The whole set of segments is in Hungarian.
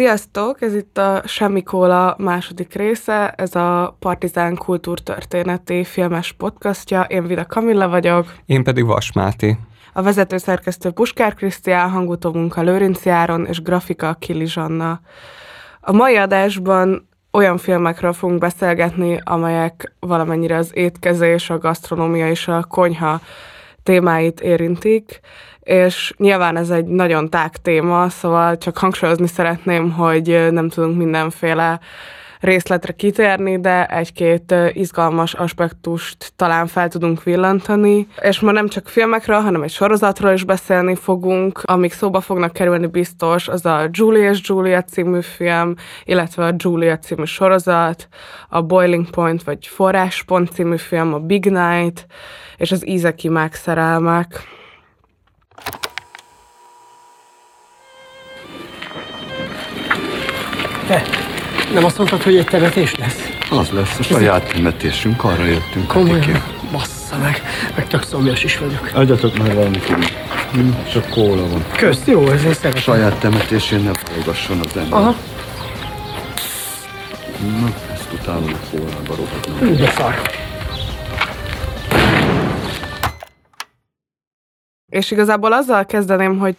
Sziasztok! Ez itt a Semmi Kóla második része, ez a Partizán kultúrtörténeti filmes podcastja. Én Vida Kamilla vagyok. Én pedig Vas Máté. A vezetőszerkesztő Puskár Krisztián, hangutóvunk a Lőrinci Áron és grafika Kili Zsanna. A mai adásban olyan filmekről fogunk beszélgetni, amelyek valamennyire az étkezés, a gasztronómia és a konyha témáit érintik, és nyilván ez egy nagyon tág téma, szóval csak hangsúlyozni szeretném, hogy nem tudunk mindenféle részletre kitérni, de egy-két izgalmas aspektust talán fel tudunk villantani. És ma nem csak filmekről, hanem egy sorozatról is beszélni fogunk, amik szóba fognak kerülni biztos, az a Julia és Julia című film, illetve a Julia című sorozat, a Boiling Point vagy Forráspont című film, a Big Night, és az ízekimák szerelmek. Te, nem azt mondtad, hogy egy temetés lesz? Az lesz a saját temetésünk, arra jöttünk. Komolyan? Bassza meg, meg tök szomjas is vagyok. Adjatok már valamit, hm, csak kóla van. Közt, jó, ez én szeretem. Saját temetésén ne forgasson az ember. Aha, Na, ezt utána a kólába rohadnom. de szar. És igazából azzal kezdeném, hogy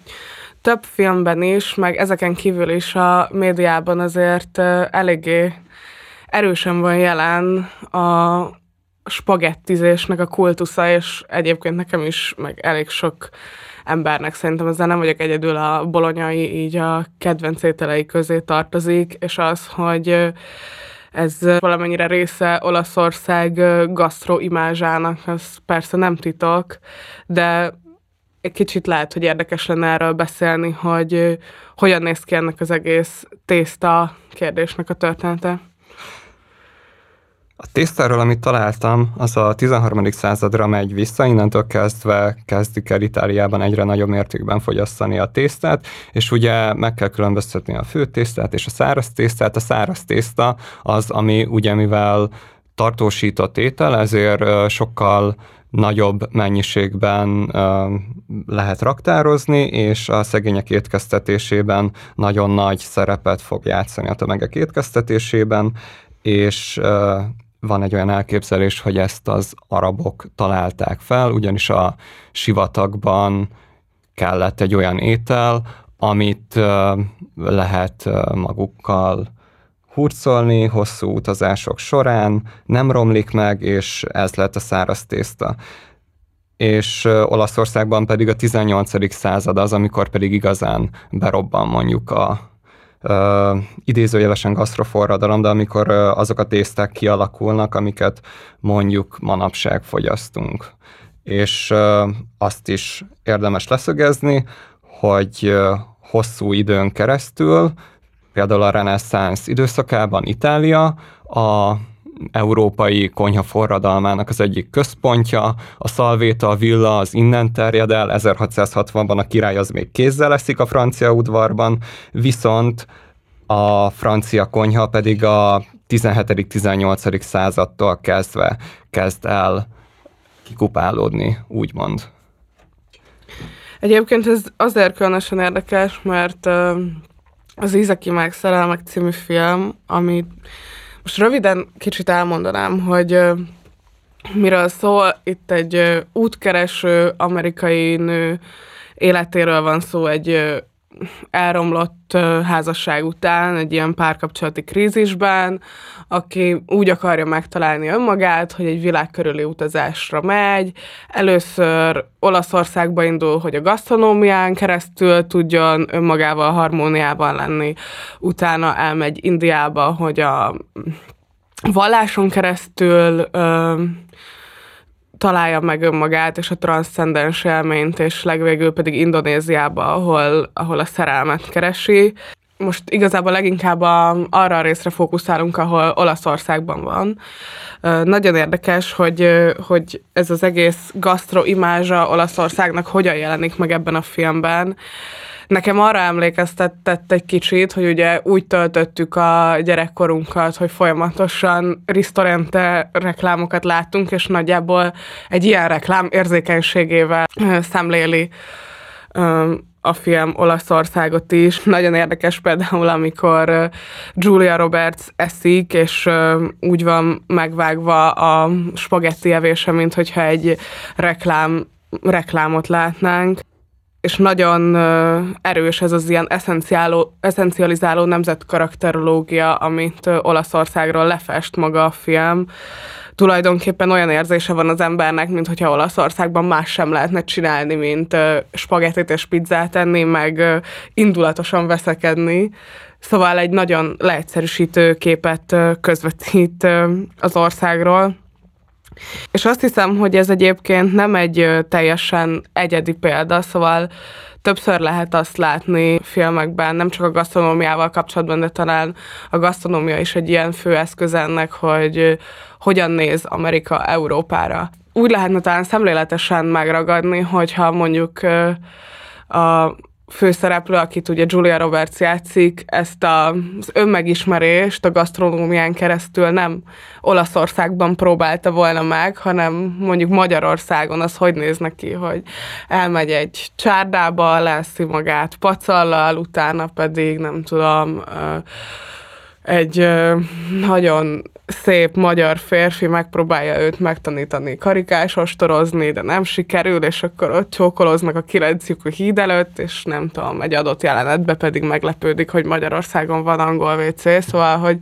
több filmben is, meg ezeken kívül is a médiában azért eléggé erősen van jelen a spagettizésnek a kultusza, és egyébként nekem is, meg elég sok embernek szerintem ezzel nem vagyok egyedül a bolonyai, így a kedvenc ételei közé tartozik, és az, hogy ez valamennyire része Olaszország gasztroimázsának, az persze nem titok, de egy kicsit lehet, hogy érdekes lenne erről beszélni, hogy hogyan néz ki ennek az egész tészta kérdésnek a története. A tésztáról, amit találtam, az a 13. századra megy vissza, innentől kezdve kezdik el Itáliában egyre nagyobb mértékben fogyasztani a tésztát, és ugye meg kell különböztetni a főtésztát és a száraz tésztát. A száraz tészta az, ami ugye mivel tartósított étel, ezért sokkal nagyobb mennyiségben lehet raktározni, és a szegények étkeztetésében nagyon nagy szerepet fog játszani a tömegek étkeztetésében, és van egy olyan elképzelés, hogy ezt az arabok találták fel, ugyanis a sivatagban kellett egy olyan étel, amit lehet magukkal hurcolni hosszú utazások során, nem romlik meg, és ez lett a száraz tészta. És Olaszországban pedig a 18. század az, amikor pedig igazán berobban mondjuk a ö, idézőjelesen gasztroforradalom, de amikor ö, azok a tészták kialakulnak, amiket mondjuk manapság fogyasztunk. És ö, azt is érdemes leszögezni, hogy ö, hosszú időn keresztül, például a reneszánsz időszakában Itália a európai konyha forradalmának az egyik központja, a Salvéta, a villa az innen terjed el, 1660-ban a király az még kézzel leszik a francia udvarban, viszont a francia konyha pedig a 17.-18. századtól kezdve kezd el kikupálódni, úgymond. Egyébként ez azért különösen érdekes, mert az Ízeki meg Szerelmek című film, ami most röviden kicsit elmondanám, hogy miről szól. Itt egy útkereső amerikai nő életéről van szó egy elromlott házasság után, egy ilyen párkapcsolati krízisben, aki úgy akarja megtalálni önmagát, hogy egy világ körüli utazásra megy. Először Olaszországba indul, hogy a gasztronómián keresztül tudjon önmagával harmóniában lenni. Utána elmegy Indiába, hogy a valláson keresztül ö, találja meg önmagát és a transzcendens élményt, és legvégül pedig Indonéziába, ahol, ahol a szerelmet keresi. Most igazából leginkább a, arra a részre fókuszálunk, ahol Olaszországban van. Nagyon érdekes, hogy, hogy ez az egész gasztroimázsa Olaszországnak hogyan jelenik meg ebben a filmben. Nekem arra emlékeztetett egy kicsit, hogy ugye úgy töltöttük a gyerekkorunkat, hogy folyamatosan Ristorante reklámokat láttunk, és nagyjából egy ilyen reklám érzékenységével szemléli a film Olaszországot is. Nagyon érdekes például, amikor Julia Roberts eszik, és úgy van megvágva a spagetti evése, mint hogyha egy reklám, reklámot látnánk és nagyon erős ez az ilyen eszencializáló nemzetkarakterológia, amit Olaszországról lefest maga a film. Tulajdonképpen olyan érzése van az embernek, mint hogyha Olaszországban más sem lehetne csinálni, mint spagettit és pizzát enni, meg indulatosan veszekedni. Szóval egy nagyon leegyszerűsítő képet közvetít az országról. És azt hiszem, hogy ez egyébként nem egy teljesen egyedi példa, szóval többször lehet azt látni filmekben, nem csak a gasztronómiával kapcsolatban, de talán a gasztronómia is egy ilyen fő eszköz ennek, hogy hogyan néz Amerika Európára. Úgy lehetne talán szemléletesen megragadni, hogyha mondjuk a főszereplő, akit ugye Julia Roberts játszik, ezt a, az önmegismerést a gasztronómián keresztül nem Olaszországban próbálta volna meg, hanem mondjuk Magyarországon az hogy néz neki, hogy elmegy egy csárdába, leszi magát pacallal, utána pedig nem tudom, egy nagyon szép magyar férfi megpróbálja őt megtanítani karikás ostorozni, de nem sikerül, és akkor ott csókoloznak a kilenc a híd előtt, és nem tudom, egy adott jelenetbe pedig meglepődik, hogy Magyarországon van angol WC, szóval, hogy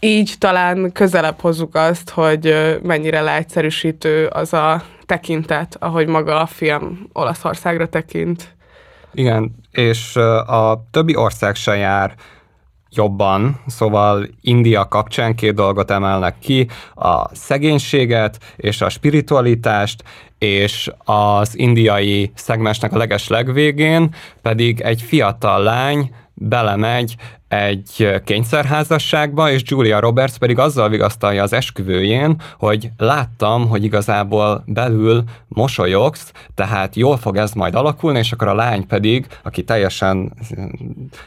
így talán közelebb hozzuk azt, hogy mennyire leegyszerűsítő az a tekintet, ahogy maga a film Olaszországra tekint. Igen, és a többi ország se jár jobban, szóval India kapcsán két dolgot emelnek ki, a szegénységet és a spiritualitást, és az indiai szegmensnek a leges legvégén pedig egy fiatal lány belemegy egy kényszerházasságba, és Julia Roberts pedig azzal vigasztalja az esküvőjén, hogy láttam, hogy igazából belül mosolyogsz, tehát jól fog ez majd alakulni, és akkor a lány pedig, aki teljesen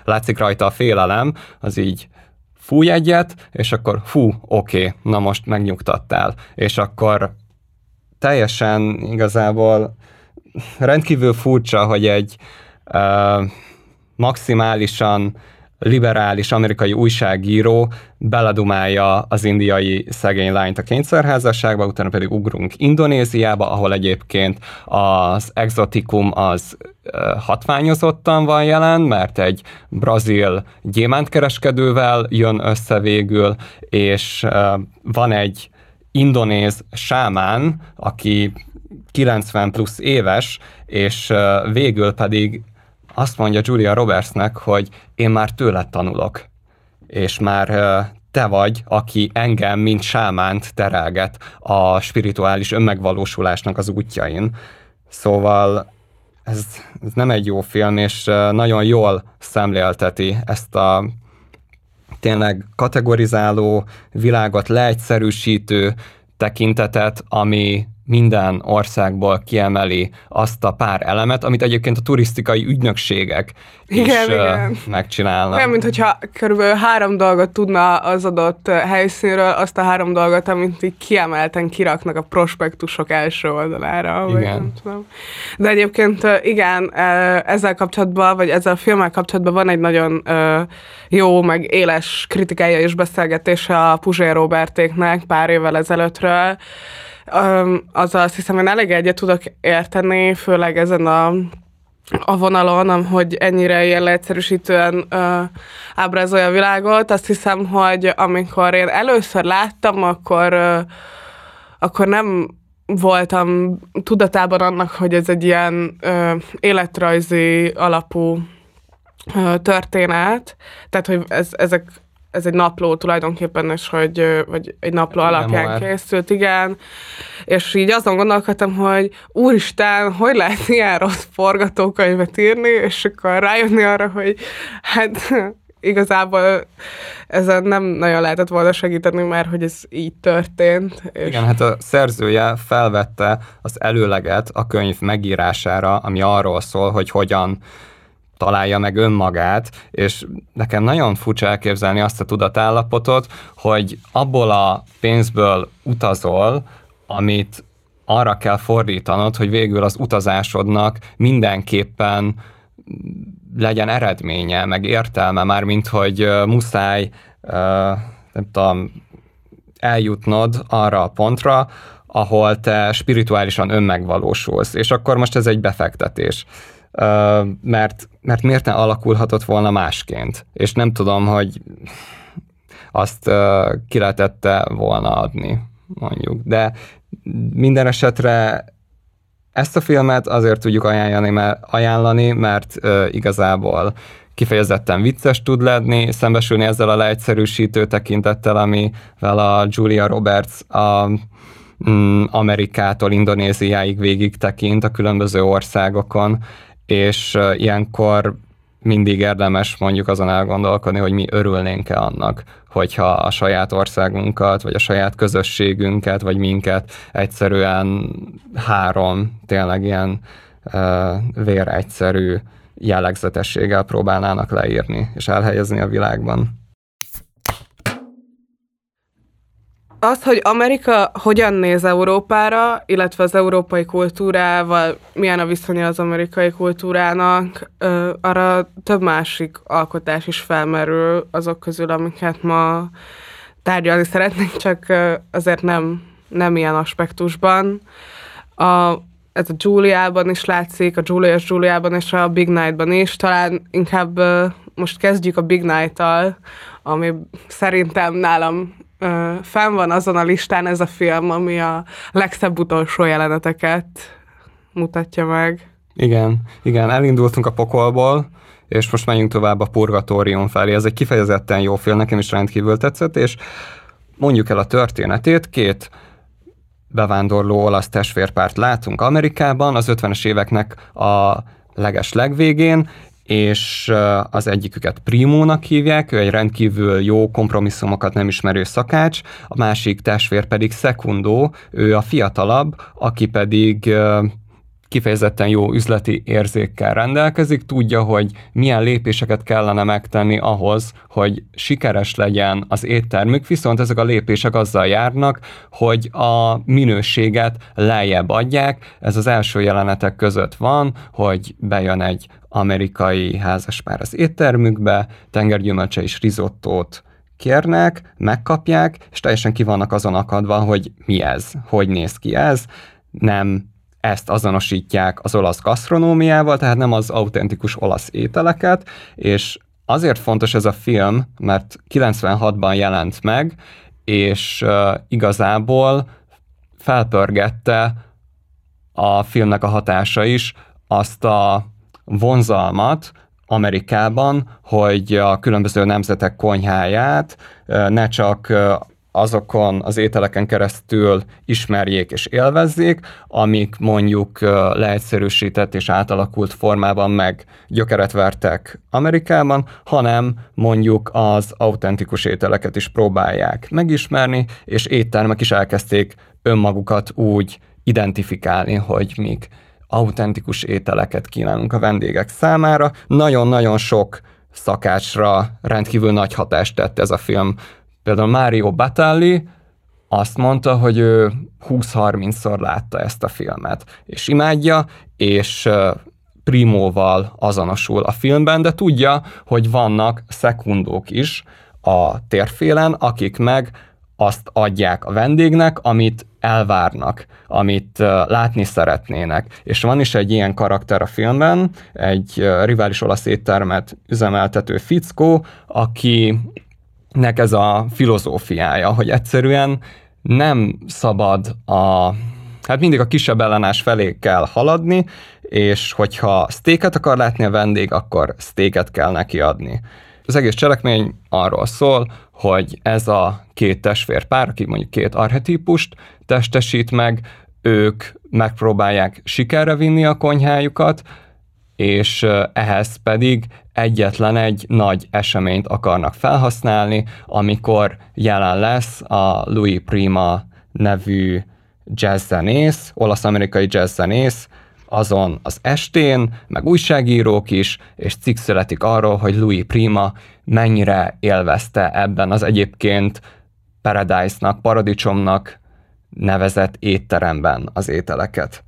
látszik rajta a félelem, az így fúj egyet, és akkor fú, oké, okay, na most megnyugtattál. És akkor teljesen igazából rendkívül furcsa, hogy egy uh, maximálisan liberális amerikai újságíró beledumálja az indiai szegény lányt a kényszerházasságba, utána pedig ugrunk Indonéziába, ahol egyébként az exotikum az hatványozottan van jelen, mert egy brazil gyémántkereskedővel jön össze végül, és van egy indonéz sámán, aki 90 plusz éves, és végül pedig azt mondja Julia Robertsnek, hogy én már tőled tanulok, és már te vagy, aki engem, mint sámánt terelget a spirituális önmegvalósulásnak az útjain. Szóval ez, ez nem egy jó film, és nagyon jól szemlélteti ezt a tényleg kategorizáló, világot leegyszerűsítő tekintetet, ami minden országból kiemeli azt a pár elemet, amit egyébként a turisztikai ügynökségek igen, is igen. megcsinálnak. Olyan, mint hogyha körülbelül három dolgot tudna az adott helyszínről, azt a három dolgot, amit így kiemelten kiraknak a prospektusok első oldalára. Igen. Vagy nem tudom. De egyébként igen, ezzel kapcsolatban, vagy ezzel a filmmel kapcsolatban van egy nagyon jó, meg éles kritikája és beszélgetése a Puzsér Robertéknek pár évvel ezelőttről, Um, azzal azt hiszem, hogy elég egyet tudok érteni, főleg ezen a a vonalon, hogy ennyire ilyen leegyszerűsítően ábrázolja a világot. Azt hiszem, hogy amikor én először láttam, akkor, akkor nem voltam tudatában annak, hogy ez egy ilyen uh, életrajzi alapú uh, történet, tehát hogy ez, ezek ez egy napló tulajdonképpen, és hogy vagy egy napló hát, alapján már. készült, igen. És így azon gondolkodtam, hogy úristen, hogy lehet ilyen rossz forgatókönyvet írni, és akkor rájönni arra, hogy hát igazából ezen nem nagyon lehetett volna segíteni, mert hogy ez így történt. És... Igen, hát a szerzője felvette az előleget a könyv megírására, ami arról szól, hogy hogyan találja meg önmagát, és nekem nagyon furcsa elképzelni azt a tudatállapotot, hogy abból a pénzből utazol, amit arra kell fordítanod, hogy végül az utazásodnak mindenképpen legyen eredménye, meg értelme, már mint hogy muszáj, nem tudom, eljutnod arra a pontra, ahol te spirituálisan önmegvalósulsz, és akkor most ez egy befektetés. Mert, mert miért ne alakulhatott volna másként? És nem tudom, hogy azt ki lehetette volna adni, mondjuk. De minden esetre ezt a filmet azért tudjuk ajánlani, mert, ajánlani, mert igazából kifejezetten vicces tud lenni, szembesülni ezzel a leegyszerűsítő tekintettel, amivel a Julia Roberts a mm, Amerikától Indonéziáig végig tekint a különböző országokon, és ilyenkor mindig érdemes mondjuk azon elgondolkodni, hogy mi örülnénk-e annak, hogyha a saját országunkat, vagy a saját közösségünket, vagy minket egyszerűen három tényleg ilyen uh, véregyszerű jellegzetességgel próbálnának leírni és elhelyezni a világban. Az, hogy Amerika hogyan néz Európára, illetve az európai kultúrával, milyen a viszonya az amerikai kultúrának, arra több másik alkotás is felmerül azok közül, amiket ma tárgyalni szeretnénk, csak azért nem, nem ilyen aspektusban. A, ez a Juliában is látszik, a Julius Juliában és a Big Night-ban is. Talán inkább most kezdjük a Big Night-tal, ami szerintem nálam fenn van azon a listán ez a film, ami a legszebb utolsó jeleneteket mutatja meg. Igen, igen, elindultunk a pokolból, és most menjünk tovább a Purgatórium felé. Ez egy kifejezetten jó film, nekem is rendkívül tetszett, és mondjuk el a történetét, két bevándorló olasz testvérpárt látunk Amerikában, az 50-es éveknek a leges legvégén, és az egyiküket Primónak hívják, ő egy rendkívül jó kompromisszumokat nem ismerő szakács, a másik testvér pedig Szekundó, ő a fiatalabb, aki pedig kifejezetten jó üzleti érzékkel rendelkezik, tudja, hogy milyen lépéseket kellene megtenni ahhoz, hogy sikeres legyen az éttermük, viszont ezek a lépések azzal járnak, hogy a minőséget lejjebb adják. Ez az első jelenetek között van, hogy bejön egy amerikai házaspár az éttermükbe, tengergyümölcse és rizottót kérnek, megkapják, és teljesen ki vannak azon akadva, hogy mi ez, hogy néz ki ez, nem ezt azonosítják az olasz gasztronómiával, tehát nem az autentikus olasz ételeket, és azért fontos ez a film, mert 96-ban jelent meg, és uh, igazából felpörgette a filmnek a hatása is azt a vonzalmat Amerikában, hogy a különböző nemzetek konyháját ne csak azokon az ételeken keresztül ismerjék és élvezzék, amik mondjuk leegyszerűsített és átalakult formában meg gyökeret vertek Amerikában, hanem mondjuk az autentikus ételeket is próbálják megismerni, és éttermek is elkezdték önmagukat úgy identifikálni, hogy mik autentikus ételeket kínálunk a vendégek számára. Nagyon-nagyon sok szakácsra rendkívül nagy hatást tett ez a film. Például Mario Batali azt mondta, hogy ő 20-30-szor látta ezt a filmet, és imádja, és Primóval azonosul a filmben, de tudja, hogy vannak szekundók is a térfélen, akik meg azt adják a vendégnek, amit elvárnak, amit látni szeretnének. És van is egy ilyen karakter a filmben, egy rivális olasz éttermet üzemeltető fickó, akinek ez a filozófiája, hogy egyszerűen nem szabad a Hát mindig a kisebb ellenás felé kell haladni, és hogyha sztéket akar látni a vendég, akkor sztéket kell neki adni. Az egész cselekmény arról szól, hogy ez a két testvérpár, aki mondjuk két archetípust testesít meg, ők megpróbálják sikerre vinni a konyhájukat, és ehhez pedig egyetlen egy nagy eseményt akarnak felhasználni, amikor jelen lesz a Louis Prima nevű jazzzenész, olasz-amerikai jazzzenész, azon az estén, meg újságírók is, és cikk születik arról, hogy Louis Prima mennyire élvezte ebben az egyébként Paradise-nak, paradicsomnak nevezett étteremben az ételeket.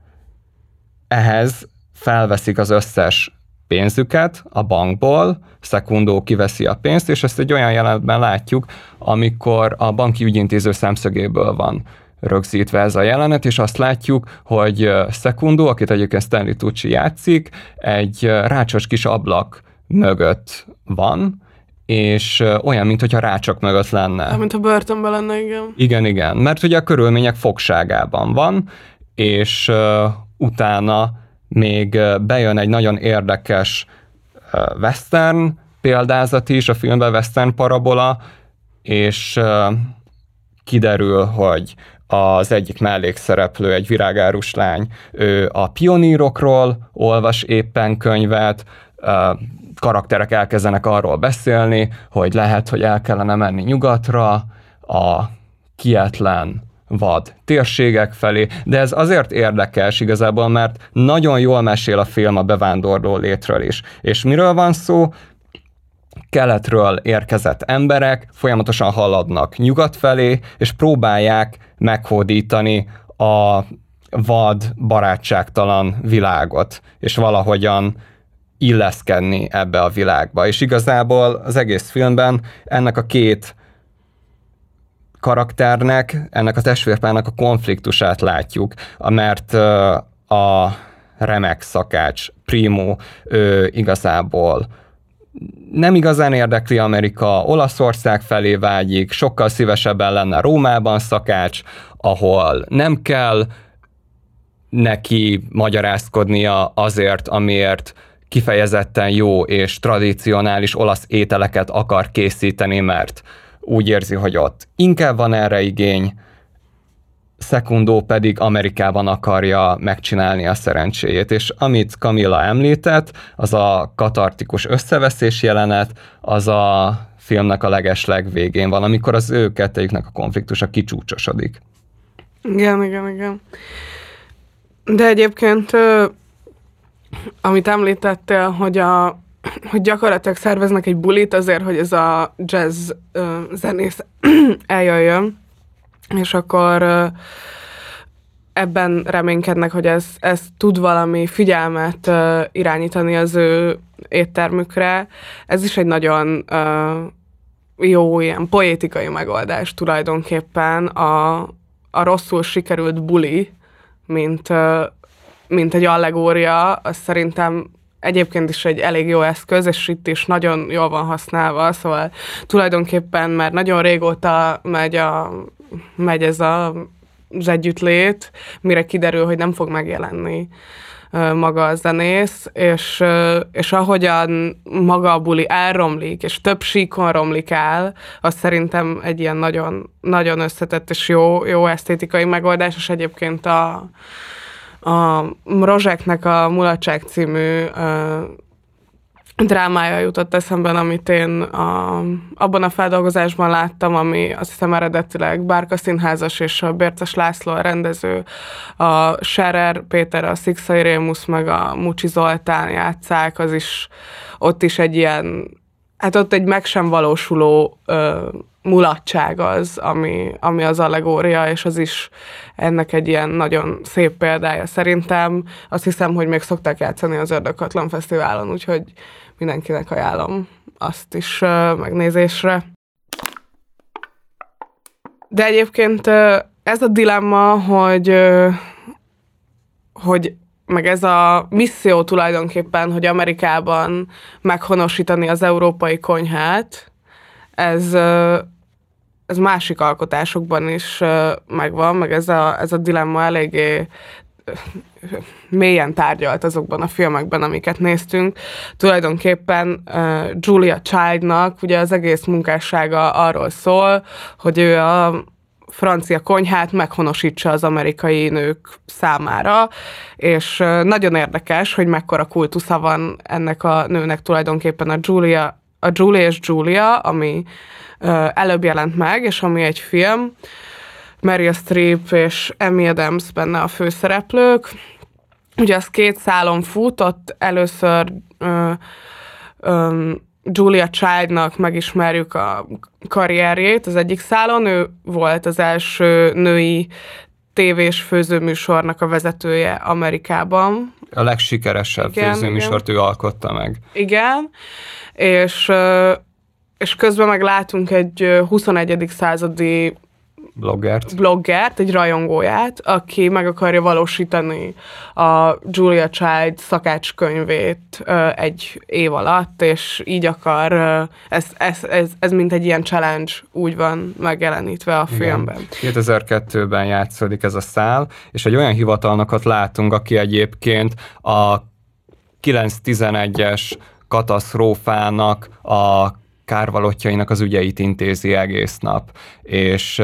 Ehhez felveszik az összes pénzüket a bankból, Szekundó kiveszi a pénzt, és ezt egy olyan jelenetben látjuk, amikor a banki ügyintéző szemszögéből van rögzítve ez a jelenet, és azt látjuk, hogy Szekundó, akit egyébként Stanley Tucci játszik, egy rácsos kis ablak mögött van, és olyan, mintha rácsak mögött lenne. Mint a börtönben lenne, igen. Igen, igen, mert ugye a körülmények fogságában van, és uh, utána még bejön egy nagyon érdekes western példázat is, a filmben western parabola, és kiderül, hogy az egyik mellékszereplő, egy virágárus lány, ő a pionírokról olvas éppen könyvet, karakterek elkezdenek arról beszélni, hogy lehet, hogy el kellene menni nyugatra, a kietlen vad térségek felé, de ez azért érdekes igazából, mert nagyon jól mesél a film a bevándorló létről is. És miről van szó? keletről érkezett emberek folyamatosan haladnak nyugat felé, és próbálják meghódítani a vad, barátságtalan világot, és valahogyan illeszkedni ebbe a világba. És igazából az egész filmben ennek a két karakternek, ennek a testvérpának a konfliktusát látjuk, mert a remek szakács, Primo, ő igazából nem igazán érdekli Amerika, Olaszország felé vágyik, sokkal szívesebben lenne Rómában szakács, ahol nem kell neki magyarázkodnia azért, amiért kifejezetten jó és tradicionális olasz ételeket akar készíteni, mert úgy érzi, hogy ott inkább van erre igény, Szekundó pedig Amerikában akarja megcsinálni a szerencséjét, és amit Camilla említett, az a katartikus összeveszés jelenet, az a filmnek a legesleg végén van, amikor az ő kettejüknek a konfliktusa kicsúcsosodik. Igen, igen, igen. De egyébként, amit említettél, hogy a hogy gyakorlatilag szerveznek egy bulit azért, hogy ez a jazz zenész eljöjjön, és akkor ebben reménykednek, hogy ez, ez tud valami figyelmet irányítani az ő éttermükre. Ez is egy nagyon jó ilyen poétikai megoldás tulajdonképpen a, a rosszul sikerült buli, mint, mint egy allegória, az szerintem egyébként is egy elég jó eszköz, és itt is nagyon jól van használva, szóval tulajdonképpen már nagyon régóta megy, a, megy ez a, az együttlét, mire kiderül, hogy nem fog megjelenni maga a zenész, és, és ahogyan maga a buli elromlik, és több síkon romlik el, az szerintem egy ilyen nagyon, nagyon összetett és jó, jó esztétikai megoldás, és egyébként a, a Rozseknek a Mulatság című drámája jutott eszembe, amit én a, abban a feldolgozásban láttam, ami azt hiszem eredetileg Bárka Színházas és a Bérces László a rendező, a Scherer Péter, a Szikszai Rémusz, meg a Mucsi Zoltán játszák, az is ott is egy ilyen, hát ott egy meg sem valósuló ö, mulatság az, ami, ami az allegória, és az is ennek egy ilyen nagyon szép példája szerintem. Azt hiszem, hogy még szokták játszani az Ördögkatlan Fesztiválon, úgyhogy mindenkinek ajánlom azt is uh, megnézésre. De egyébként uh, ez a dilemma, hogy, uh, hogy meg ez a misszió tulajdonképpen, hogy Amerikában meghonosítani az európai konyhát, ez, ez másik alkotásokban is megvan, meg ez a, ez a dilemma eléggé mélyen tárgyalt azokban a filmekben, amiket néztünk. Tulajdonképpen Julia Childnak ugye az egész munkássága arról szól, hogy ő a francia konyhát meghonosítsa az amerikai nők számára, és nagyon érdekes, hogy mekkora kultusza van ennek a nőnek tulajdonképpen a Julia, a Julia és Julia, ami uh, előbb jelent meg, és ami egy film, Meryl Streep és Amy Adams benne a főszereplők, Ugye az két szálon fut, ott először ö, ö, Julia Childnak megismerjük a karrierjét az egyik szálon, ő volt az első női tévés főzőműsornak a vezetője Amerikában. A legsikeresebb Igen, főzőműsort ő alkotta meg. Igen, és, és közben meg látunk egy ö, 21. századi Bloggert. bloggert, egy rajongóját, aki meg akarja valósítani a Julia Child szakácskönyvét egy év alatt, és így akar, ez, ez, ez, ez mint egy ilyen challenge úgy van megjelenítve a filmben. 2002-ben játszódik ez a szál, és egy olyan hivatalnokat látunk, aki egyébként a 9-11-es katasztrófának a kárvalotjainak az ügyeit intézi egész nap. És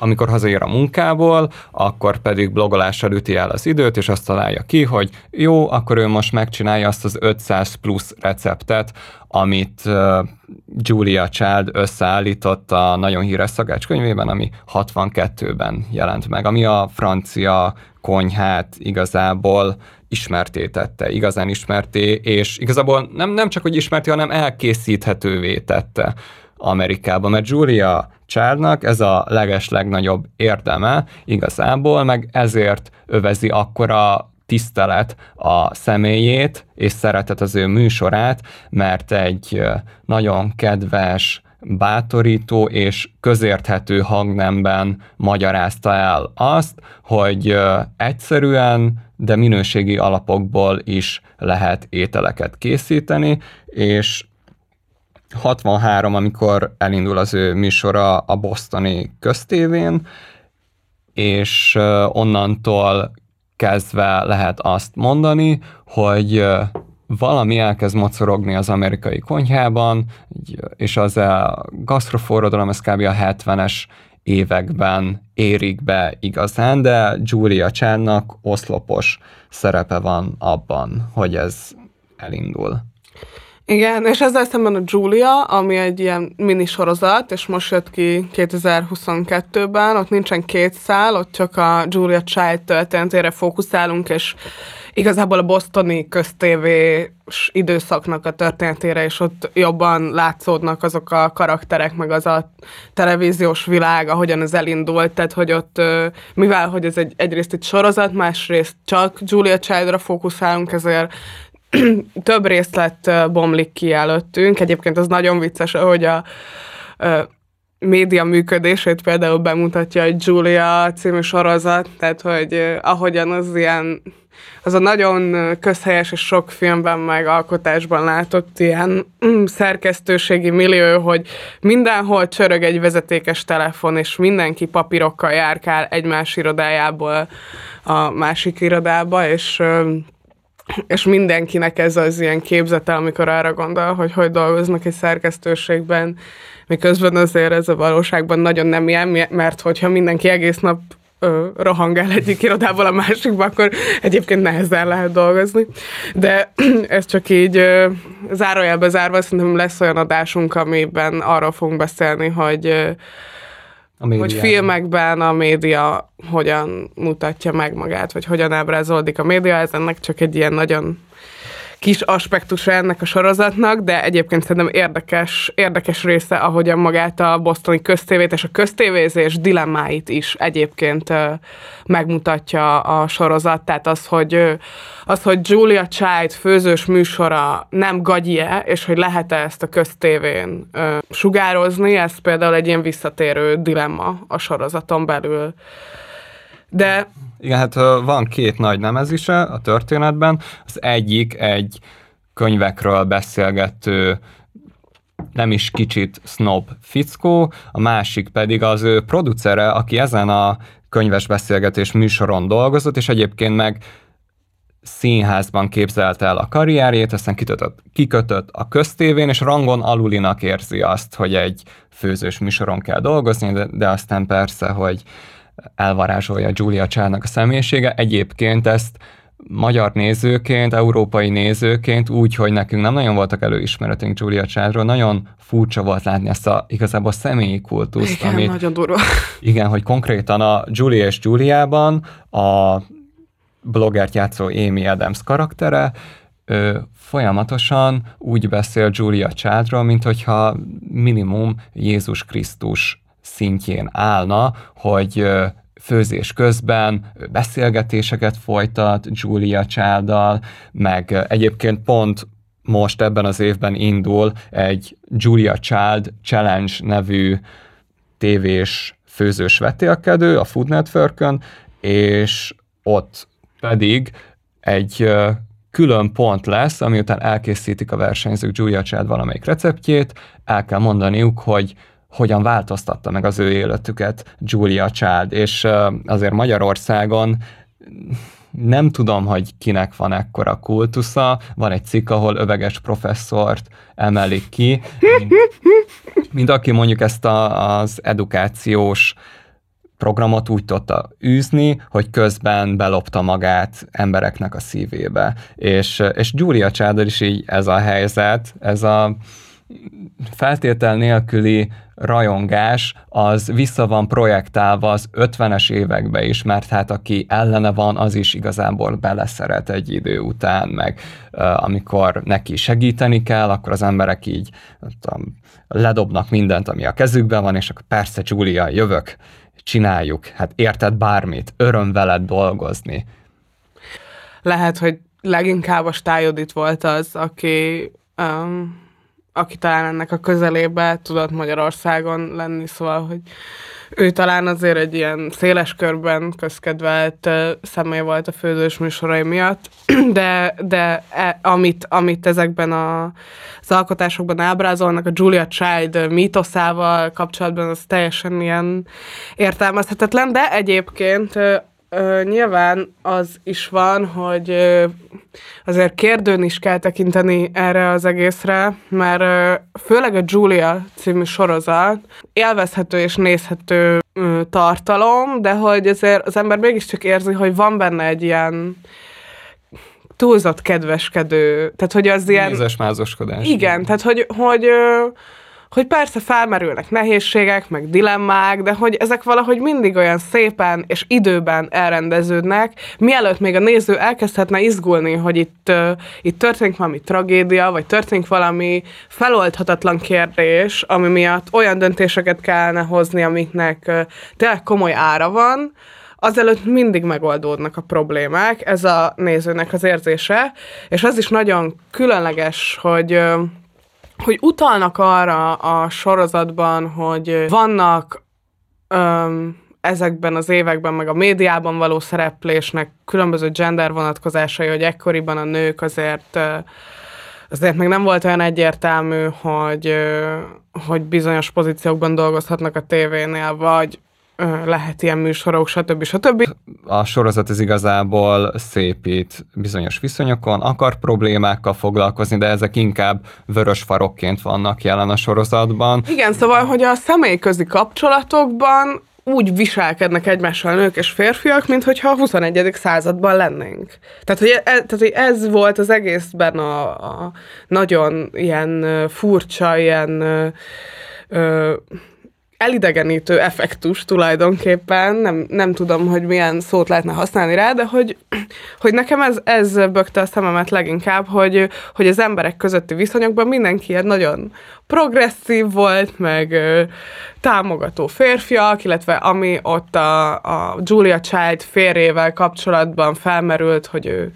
amikor hazaér a munkából, akkor pedig blogolással üti el az időt, és azt találja ki, hogy jó, akkor ő most megcsinálja azt az 500 plusz receptet, amit uh, Julia Child összeállított a nagyon híres szakácskönyvében, ami 62-ben jelent meg, ami a francia konyhát igazából ismertétette, igazán ismerté, és igazából nem, nem csak, hogy ismerti, hanem elkészíthetővé tette Amerikában, mert Julia Childnak ez a leges legnagyobb érdeme igazából, meg ezért övezi akkora tisztelet a személyét, és szeretet az ő műsorát, mert egy nagyon kedves, bátorító és közérthető hangnemben magyarázta el azt, hogy egyszerűen, de minőségi alapokból is lehet ételeket készíteni, és 63, amikor elindul az ő műsora a bostoni köztévén, és onnantól kezdve lehet azt mondani, hogy valami elkezd mocorogni az amerikai konyhában, és az a gasztroforradalom, ez kb. a 70-es években érik be igazán, de Julia Childnak oszlopos szerepe van abban, hogy ez elindul. Igen, és ezzel szemben a Julia, ami egy ilyen mini sorozat, és most jött ki 2022-ben, ott nincsen két szál, ott csak a Julia Child történetére fókuszálunk, és igazából a bostoni köztévés időszaknak a történetére, és ott jobban látszódnak azok a karakterek, meg az a televíziós világ, ahogyan ez elindult, tehát hogy ott, mivel hogy ez egy, egyrészt egy sorozat, másrészt csak Julia Childra fókuszálunk, ezért több részlet bomlik ki előttünk. Egyébként az nagyon vicces, hogy a ö, média működését például bemutatja egy Julia című sorozat, tehát hogy ahogyan az ilyen az a nagyon közhelyes és sok filmben meg alkotásban látott ilyen mm, szerkesztőségi millió, hogy mindenhol csörög egy vezetékes telefon, és mindenki papírokkal járkál egymás irodájából a másik irodába, és és mindenkinek ez az ilyen képzete, amikor arra gondol, hogy hogy dolgoznak egy szerkesztőségben, miközben azért ez a valóságban nagyon nem ilyen, mert hogyha mindenki egész nap ö, rohangál egyik irodából a másikba, akkor egyébként nehezen lehet dolgozni. De ez csak így ö, zárójelbe zárva, szerintem lesz olyan adásunk, amiben arról fogunk beszélni, hogy ö, A hogy médiában. filmekben a média hogyan mutatja meg magát, vagy hogyan ábrázolódik a média, ez ennek csak egy ilyen nagyon kis aspektusa ennek a sorozatnak, de egyébként szerintem érdekes, érdekes része, ahogyan magát a bosztoni köztévét és a köztévézés dilemmáit is egyébként megmutatja a sorozat. Tehát az, hogy, az, hogy Julia Child főzős műsora nem gagyie, és hogy lehet-e ezt a köztévén sugározni, ez például egy ilyen visszatérő dilemma a sorozaton belül. De Igen, hát van két nagy nemezise a történetben. Az egyik egy könyvekről beszélgető nem is kicsit snob fickó, a másik pedig az ő producere, aki ezen a könyves beszélgetés műsoron dolgozott, és egyébként meg színházban képzelte el a karrierjét, aztán kikötött, kikötött a köztévén, és rangon alulinak érzi azt, hogy egy főzős műsoron kell dolgozni, de, de aztán persze, hogy elvarázsolja Julia Childnak a személyisége. Egyébként ezt magyar nézőként, európai nézőként úgy, hogy nekünk nem nagyon voltak előismeretünk Julia Childról, nagyon furcsa volt látni ezt a igazából személyi kultuszt, igen, amit nagyon durva. igen, hogy konkrétan a Julia és Juliában a bloggert játszó Amy Adams karaktere ő folyamatosan úgy beszél Julia Childról, mint hogyha minimum Jézus Krisztus szintjén állna, hogy főzés közben beszélgetéseket folytat Julia Child-dal, meg egyébként pont most ebben az évben indul egy Julia Child Challenge nevű tévés főzős vetélkedő a Food network és ott pedig egy külön pont lesz, ami után elkészítik a versenyzők Julia Child valamelyik receptjét, el kell mondaniuk, hogy hogyan változtatta meg az ő életüket Julia Child, és azért Magyarországon nem tudom, hogy kinek van ekkora kultusza. Van egy cikk, ahol öveges professzort emelik ki, mint, mint aki mondjuk ezt a, az edukációs programot úgy tudta űzni, hogy közben belopta magát embereknek a szívébe. És, és Giulia Csádor is így ez a helyzet, ez a feltétel nélküli rajongás az vissza van projektálva az 50-es évekbe is, mert hát aki ellene van, az is igazából beleszeret egy idő után, meg amikor neki segíteni kell, akkor az emberek így tudom, ledobnak mindent, ami a kezükben van, és akkor persze, Julia, jövök, csináljuk, hát érted bármit, öröm veled dolgozni. Lehet, hogy leginkább a Stájodit volt az, aki um, aki talán ennek a közelébe tudott Magyarországon lenni, szóval, hogy ő talán azért egy ilyen széles körben közkedvelt személy volt a főzős műsorai miatt, de, de e, amit, amit ezekben a, az alkotásokban ábrázolnak, a Julia Child mítoszával kapcsolatban, az teljesen ilyen értelmezhetetlen, de egyébként Ö, nyilván az is van, hogy ö, azért kérdőn is kell tekinteni erre az egészre, mert ö, főleg a Julia című sorozat élvezhető és nézhető ö, tartalom, de hogy azért az ember mégiscsak érzi, hogy van benne egy ilyen túlzott kedveskedő, tehát hogy az ilyen... Mézes mázoskodás. Igen, tehát hogy, hogy ö, hogy persze felmerülnek nehézségek, meg dilemmák, de hogy ezek valahogy mindig olyan szépen és időben elrendeződnek, mielőtt még a néző elkezdhetne izgulni, hogy itt, uh, itt történik valami tragédia, vagy történik valami feloldhatatlan kérdés, ami miatt olyan döntéseket kellene hozni, amiknek uh, tényleg komoly ára van, azelőtt mindig megoldódnak a problémák, ez a nézőnek az érzése, és az is nagyon különleges, hogy hogy utalnak arra a sorozatban, hogy vannak öm, ezekben az években, meg a médiában való szereplésnek különböző gender vonatkozásai, hogy ekkoriban a nők azért azért még nem volt olyan egyértelmű, hogy, hogy bizonyos pozíciókban dolgozhatnak a tévénél, vagy lehet ilyen műsorok, stb. stb. A sorozat ez igazából szépít bizonyos viszonyokon, akar problémákkal foglalkozni, de ezek inkább vörös farokként vannak jelen a sorozatban. Igen, szóval, hogy a személyközi kapcsolatokban úgy viselkednek egymással nők és férfiak, mint hogyha a 21. században lennénk. Tehát, hogy, e, tehát, hogy ez volt az egészben a, a nagyon ilyen furcsa, ilyen ö, elidegenítő effektus tulajdonképpen, nem, nem tudom, hogy milyen szót lehetne használni rá, de hogy, hogy nekem ez, ez bökte a szememet leginkább, hogy, hogy az emberek közötti viszonyokban mindenki ilyen nagyon progresszív volt, meg támogató férfiak, illetve ami ott a, a Julia Child férjével kapcsolatban felmerült, hogy ő,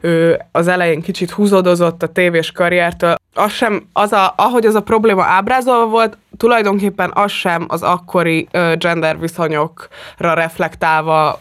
ő az elején kicsit húzódozott a tévés karriertől, az sem, az a, ahogy az a probléma ábrázolva volt, tulajdonképpen az sem az akkori gender viszonyokra reflektálva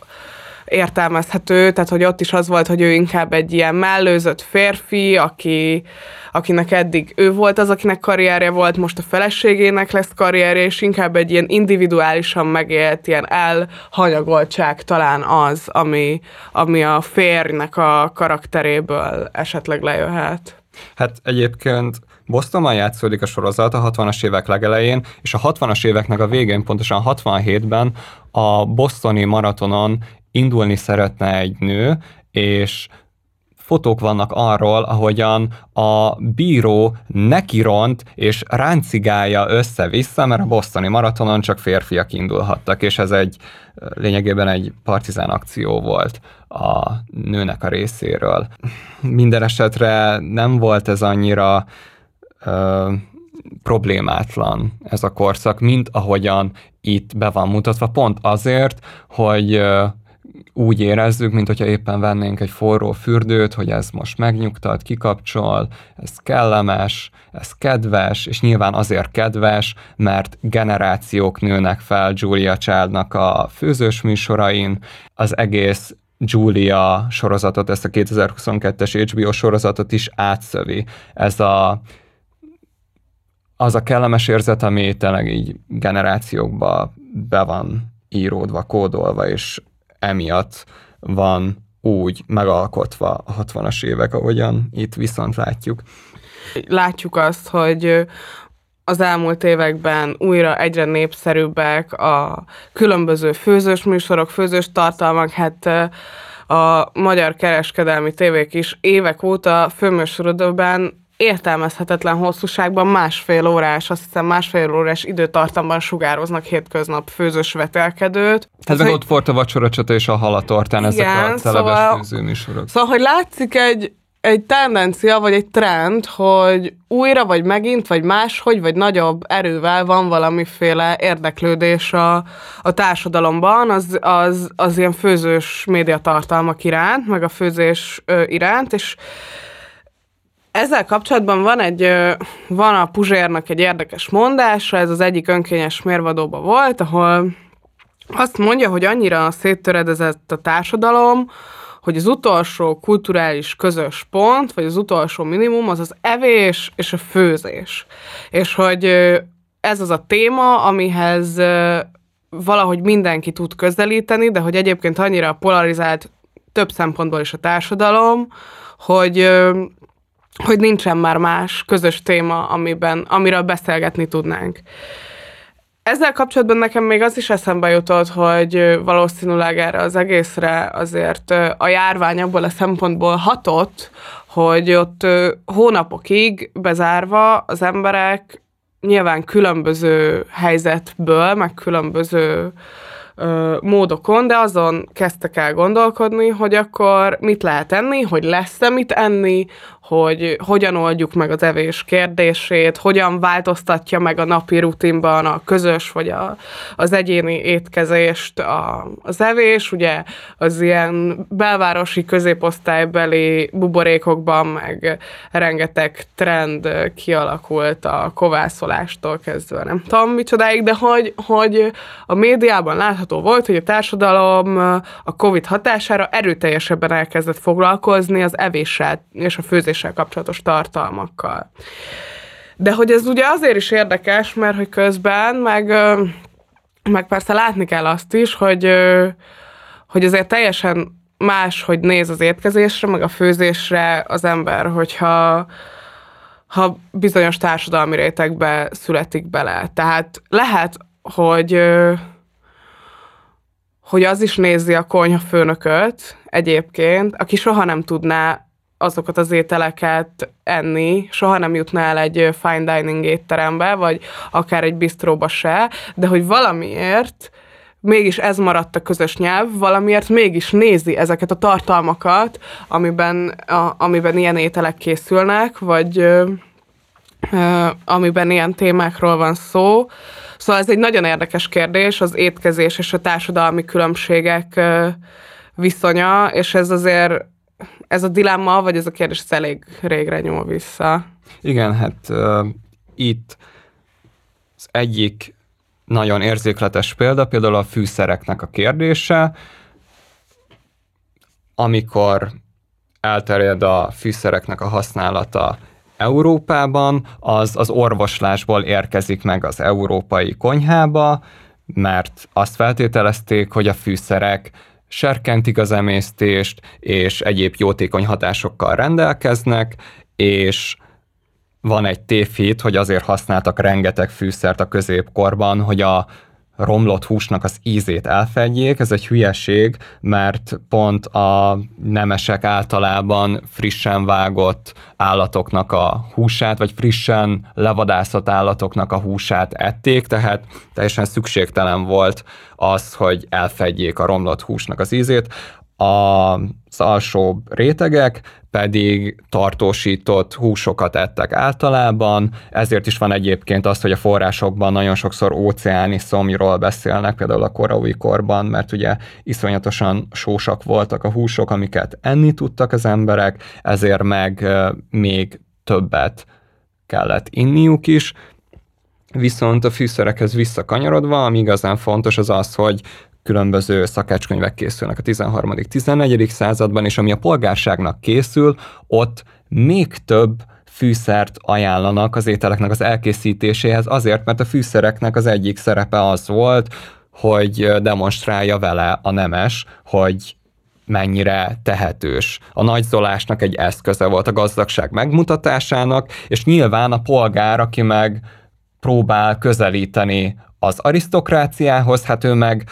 értelmezhető, tehát hogy ott is az volt, hogy ő inkább egy ilyen mellőzött férfi, aki, akinek eddig ő volt az, akinek karrierje volt, most a feleségének lesz karrierje, és inkább egy ilyen individuálisan megélt, ilyen elhanyagoltság talán az, ami, ami a férjnek a karakteréből esetleg lejöhet. Hát egyébként Bostonban játszódik a sorozat a 60-as évek legelején, és a 60-as éveknek a végén, pontosan 67-ben a bostoni maratonon indulni szeretne egy nő, és fotók vannak arról, ahogyan a bíró nekiront és ráncigálja össze-vissza, mert a bosztoni maratonon csak férfiak indulhattak, és ez egy lényegében egy partizán akció volt a nőnek a részéről. Minden esetre nem volt ez annyira ö, problémátlan ez a korszak, mint ahogyan itt be van mutatva, pont azért, hogy úgy érezzük, mint hogyha éppen vennénk egy forró fürdőt, hogy ez most megnyugtat, kikapcsol, ez kellemes, ez kedves, és nyilván azért kedves, mert generációk nőnek fel Julia Childnak a főzős műsorain, az egész Julia sorozatot, ezt a 2022-es HBO sorozatot is átszövi. Ez a az a kellemes érzet, ami tényleg így generációkba be van íródva, kódolva, és emiatt van úgy megalkotva a 60-as évek, ahogyan itt viszont látjuk. Látjuk azt, hogy az elmúlt években újra egyre népszerűbbek a különböző főzős műsorok, főzős tartalmak, hát a magyar kereskedelmi tévék is évek óta főműsorodóban értelmezhetetlen hosszúságban másfél órás, azt hiszem másfél órás időtartamban sugároznak hétköznap főzős vetelkedőt. Ez meg ott volt a vacsoracsata és a halatortán, ezek a celebes szóval, főzőműsorok. Szóval, hogy látszik egy, egy tendencia, vagy egy trend, hogy újra, vagy megint, vagy máshogy, vagy nagyobb erővel van valamiféle érdeklődés a, a társadalomban, az, az, az ilyen főzős médiatartalmak iránt, meg a főzés ö, iránt, és ezzel kapcsolatban van egy, van a Puzsérnak egy érdekes mondása, ez az egyik önkényes mérvadóba volt, ahol azt mondja, hogy annyira széttöredezett a társadalom, hogy az utolsó kulturális közös pont, vagy az utolsó minimum az az evés és a főzés. És hogy ez az a téma, amihez valahogy mindenki tud közelíteni, de hogy egyébként annyira polarizált több szempontból is a társadalom, hogy hogy nincsen már más közös téma, amiben, amiről beszélgetni tudnánk. Ezzel kapcsolatban nekem még az is eszembe jutott, hogy valószínűleg erre az egészre azért a járvány abból a szempontból hatott, hogy ott hónapokig bezárva az emberek nyilván különböző helyzetből, meg különböző ö, módokon, de azon kezdtek el gondolkodni, hogy akkor mit lehet enni, hogy lesz-e mit enni, hogy hogyan oldjuk meg az evés kérdését, hogyan változtatja meg a napi rutinban a közös vagy a, az egyéni étkezést a, az evés, ugye az ilyen belvárosi középosztálybeli buborékokban meg rengeteg trend kialakult a kovászolástól kezdve. Nem tudom micsodáig, de hogy, hogy a médiában látható volt, hogy a társadalom a Covid hatására erőteljesebben elkezdett foglalkozni az evéssel és a főzéssel főzéssel kapcsolatos tartalmakkal. De hogy ez ugye azért is érdekes, mert hogy közben meg, meg persze látni kell azt is, hogy, hogy azért teljesen más, hogy néz az étkezésre, meg a főzésre az ember, hogyha ha bizonyos társadalmi rétegbe születik bele. Tehát lehet, hogy hogy az is nézi a konyha főnököt egyébként, aki soha nem tudná azokat az ételeket enni, soha nem jutná el egy fine dining étterembe, vagy akár egy bistróba se, de hogy valamiért mégis ez maradt a közös nyelv, valamiért mégis nézi ezeket a tartalmakat, amiben, a, amiben ilyen ételek készülnek, vagy ö, ö, amiben ilyen témákról van szó. Szóval ez egy nagyon érdekes kérdés, az étkezés és a társadalmi különbségek ö, viszonya, és ez azért ez a dilemma, vagy ez a kérdés ez elég régre nyúl vissza. Igen, hát uh, itt az egyik nagyon érzékletes példa, például a fűszereknek a kérdése, amikor elterjed a fűszereknek a használata Európában, az az orvoslásból érkezik meg az európai konyhába, mert azt feltételezték, hogy a fűszerek serkentik az emésztést, és egyéb jótékony hatásokkal rendelkeznek, és van egy tévhit, hogy azért használtak rengeteg fűszert a középkorban, hogy a romlott húsnak az ízét elfedjék. Ez egy hülyeség, mert pont a nemesek általában frissen vágott állatoknak a húsát, vagy frissen levadászott állatoknak a húsát ették, tehát teljesen szükségtelen volt az, hogy elfedjék a romlott húsnak az ízét. Az alsó rétegek pedig tartósított húsokat ettek általában, ezért is van egyébként az, hogy a forrásokban nagyon sokszor óceáni szomjról beszélnek, például a korai korban, mert ugye iszonyatosan sósak voltak a húsok, amiket enni tudtak az emberek, ezért meg még többet kellett inniuk is, Viszont a fűszerekhez visszakanyarodva, ami igazán fontos, az az, hogy különböző szakácskönyvek készülnek a 13.-14. században, és ami a polgárságnak készül, ott még több fűszert ajánlanak az ételeknek az elkészítéséhez, azért, mert a fűszereknek az egyik szerepe az volt, hogy demonstrálja vele a nemes, hogy mennyire tehetős. A nagyzolásnak egy eszköze volt a gazdagság megmutatásának, és nyilván a polgár, aki meg próbál közelíteni az arisztokráciához, hát ő meg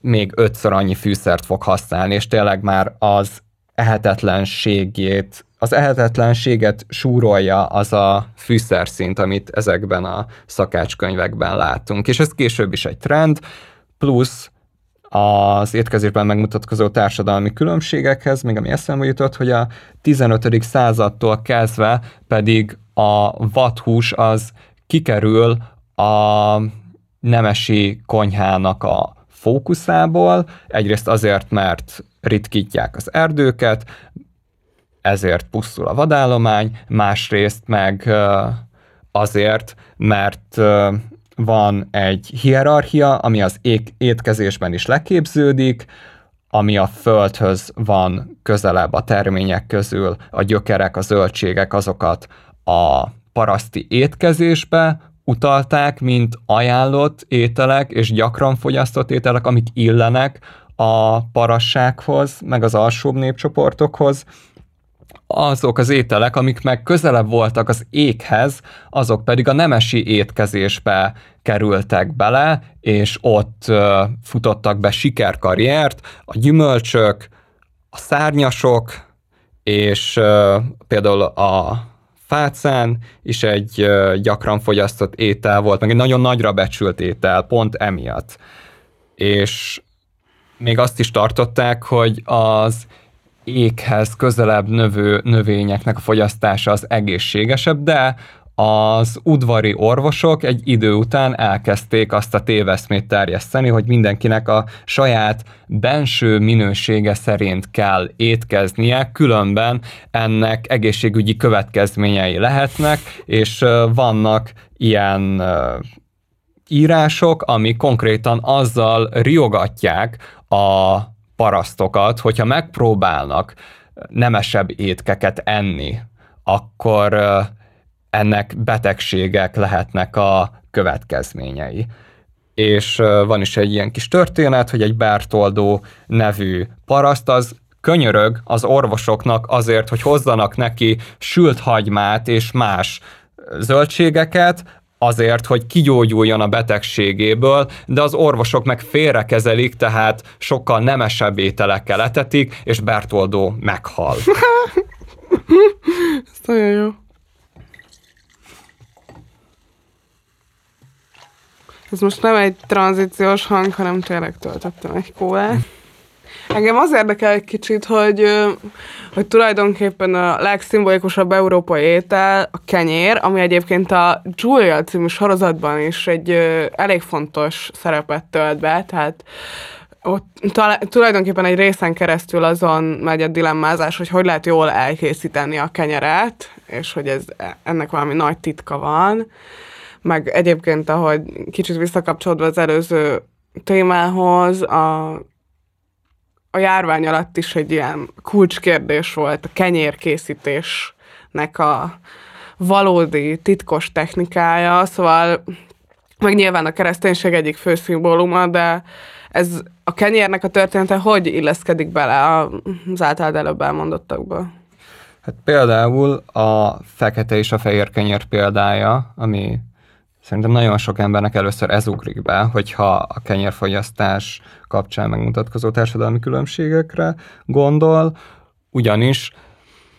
még ötször annyi fűszert fog használni, és tényleg már az ehetetlenségét, az ehetetlenséget súrolja az a fűszerszint, amit ezekben a szakácskönyvekben látunk. És ez később is egy trend, plusz az étkezésben megmutatkozó társadalmi különbségekhez, még ami eszembe jutott, hogy a 15. századtól kezdve pedig a vathús az kikerül a nemesi konyhának a fókuszából, egyrészt azért, mert ritkítják az erdőket, ezért pusztul a vadállomány, másrészt meg azért, mert van egy hierarchia, ami az étkezésben is leképződik, ami a földhöz van közelebb a termények közül, a gyökerek, a zöldségek, azokat a paraszti étkezésbe utalták, mint ajánlott ételek és gyakran fogyasztott ételek, amik illenek a parassághoz, meg az alsóbb népcsoportokhoz, azok az ételek, amik meg közelebb voltak az éghez, azok pedig a nemesi étkezésbe kerültek bele, és ott futottak be sikerkarriert, a gyümölcsök, a szárnyasok, és például a fácán is egy gyakran fogyasztott étel volt, meg egy nagyon nagyra becsült étel, pont emiatt. És még azt is tartották, hogy az éghez közelebb növő növényeknek a fogyasztása az egészségesebb, de az udvari orvosok egy idő után elkezdték azt a téveszmét terjeszteni, hogy mindenkinek a saját benső minősége szerint kell étkeznie, különben ennek egészségügyi következményei lehetnek, és vannak ilyen írások, ami konkrétan azzal riogatják a parasztokat, hogyha megpróbálnak nemesebb étkeket enni, akkor ennek betegségek lehetnek a következményei. És van is egy ilyen kis történet, hogy egy Bertoldó nevű paraszt az könyörög az orvosoknak azért, hogy hozzanak neki sült hagymát és más zöldségeket, azért, hogy kigyógyuljon a betegségéből, de az orvosok meg félrekezelik, tehát sokkal nemesebb ételekkel etetik, és Bertoldó meghal. Ez nagyon jó. Ez most nem egy tranzíciós hang, hanem tényleg töltöttem egy kólát. Engem az érdekel egy kicsit, hogy, hogy tulajdonképpen a legszimbolikusabb európai étel a kenyér, ami egyébként a Julia című sorozatban is egy elég fontos szerepet tölt be, tehát ott tulajdonképpen egy részen keresztül azon megy a dilemmázás, hogy hogy lehet jól elkészíteni a kenyeret, és hogy ez ennek valami nagy titka van meg egyébként, ahogy kicsit visszakapcsolódva az előző témához, a, a járvány alatt is egy ilyen kulcskérdés volt a kenyérkészítésnek a valódi titkos technikája, szóval meg nyilván a kereszténység egyik fő szimbóluma, de ez a kenyérnek a története hogy illeszkedik bele az általad előbb elmondottakba? Hát például a fekete és a fehér kenyér példája, ami Szerintem nagyon sok embernek először ez ugrik be, hogyha a kenyérfogyasztás kapcsán megmutatkozó társadalmi különbségekre gondol, ugyanis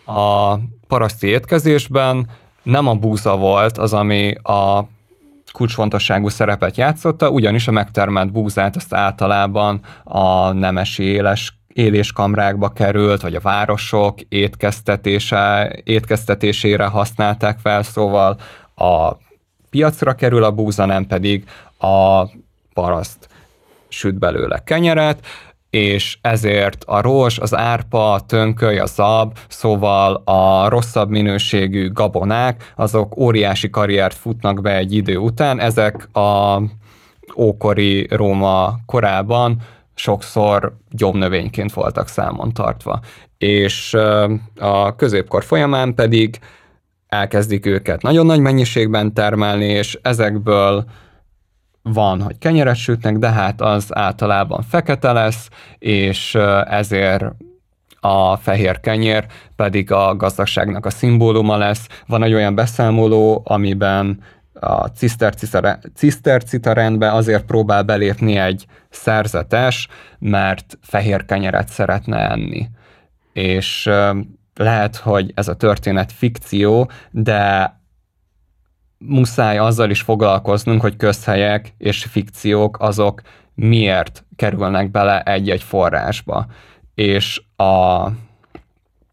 a paraszti étkezésben nem a búza volt az, ami a kulcsfontosságú szerepet játszotta, ugyanis a megtermelt búzát azt általában a nemesi éles éléskamrákba került, vagy a városok étkeztetése, étkeztetésére használták fel, szóval a piacra kerül a búza, nem pedig a paraszt süt belőle kenyeret, és ezért a rozs, az árpa, a tönköly, a zab, szóval a rosszabb minőségű gabonák, azok óriási karriert futnak be egy idő után, ezek a ókori Róma korában sokszor gyomnövényként voltak számon tartva. És a középkor folyamán pedig elkezdik őket nagyon nagy mennyiségben termelni, és ezekből van, hogy kenyeret sütnek, de hát az általában fekete lesz, és ezért a fehér kenyér pedig a gazdagságnak a szimbóluma lesz. Van egy olyan beszámoló, amiben a cisztercita rendbe azért próbál belépni egy szerzetes, mert fehér kenyeret szeretne enni. És lehet, hogy ez a történet fikció, de muszáj azzal is foglalkoznunk, hogy közhelyek és fikciók azok miért kerülnek bele egy-egy forrásba. És a,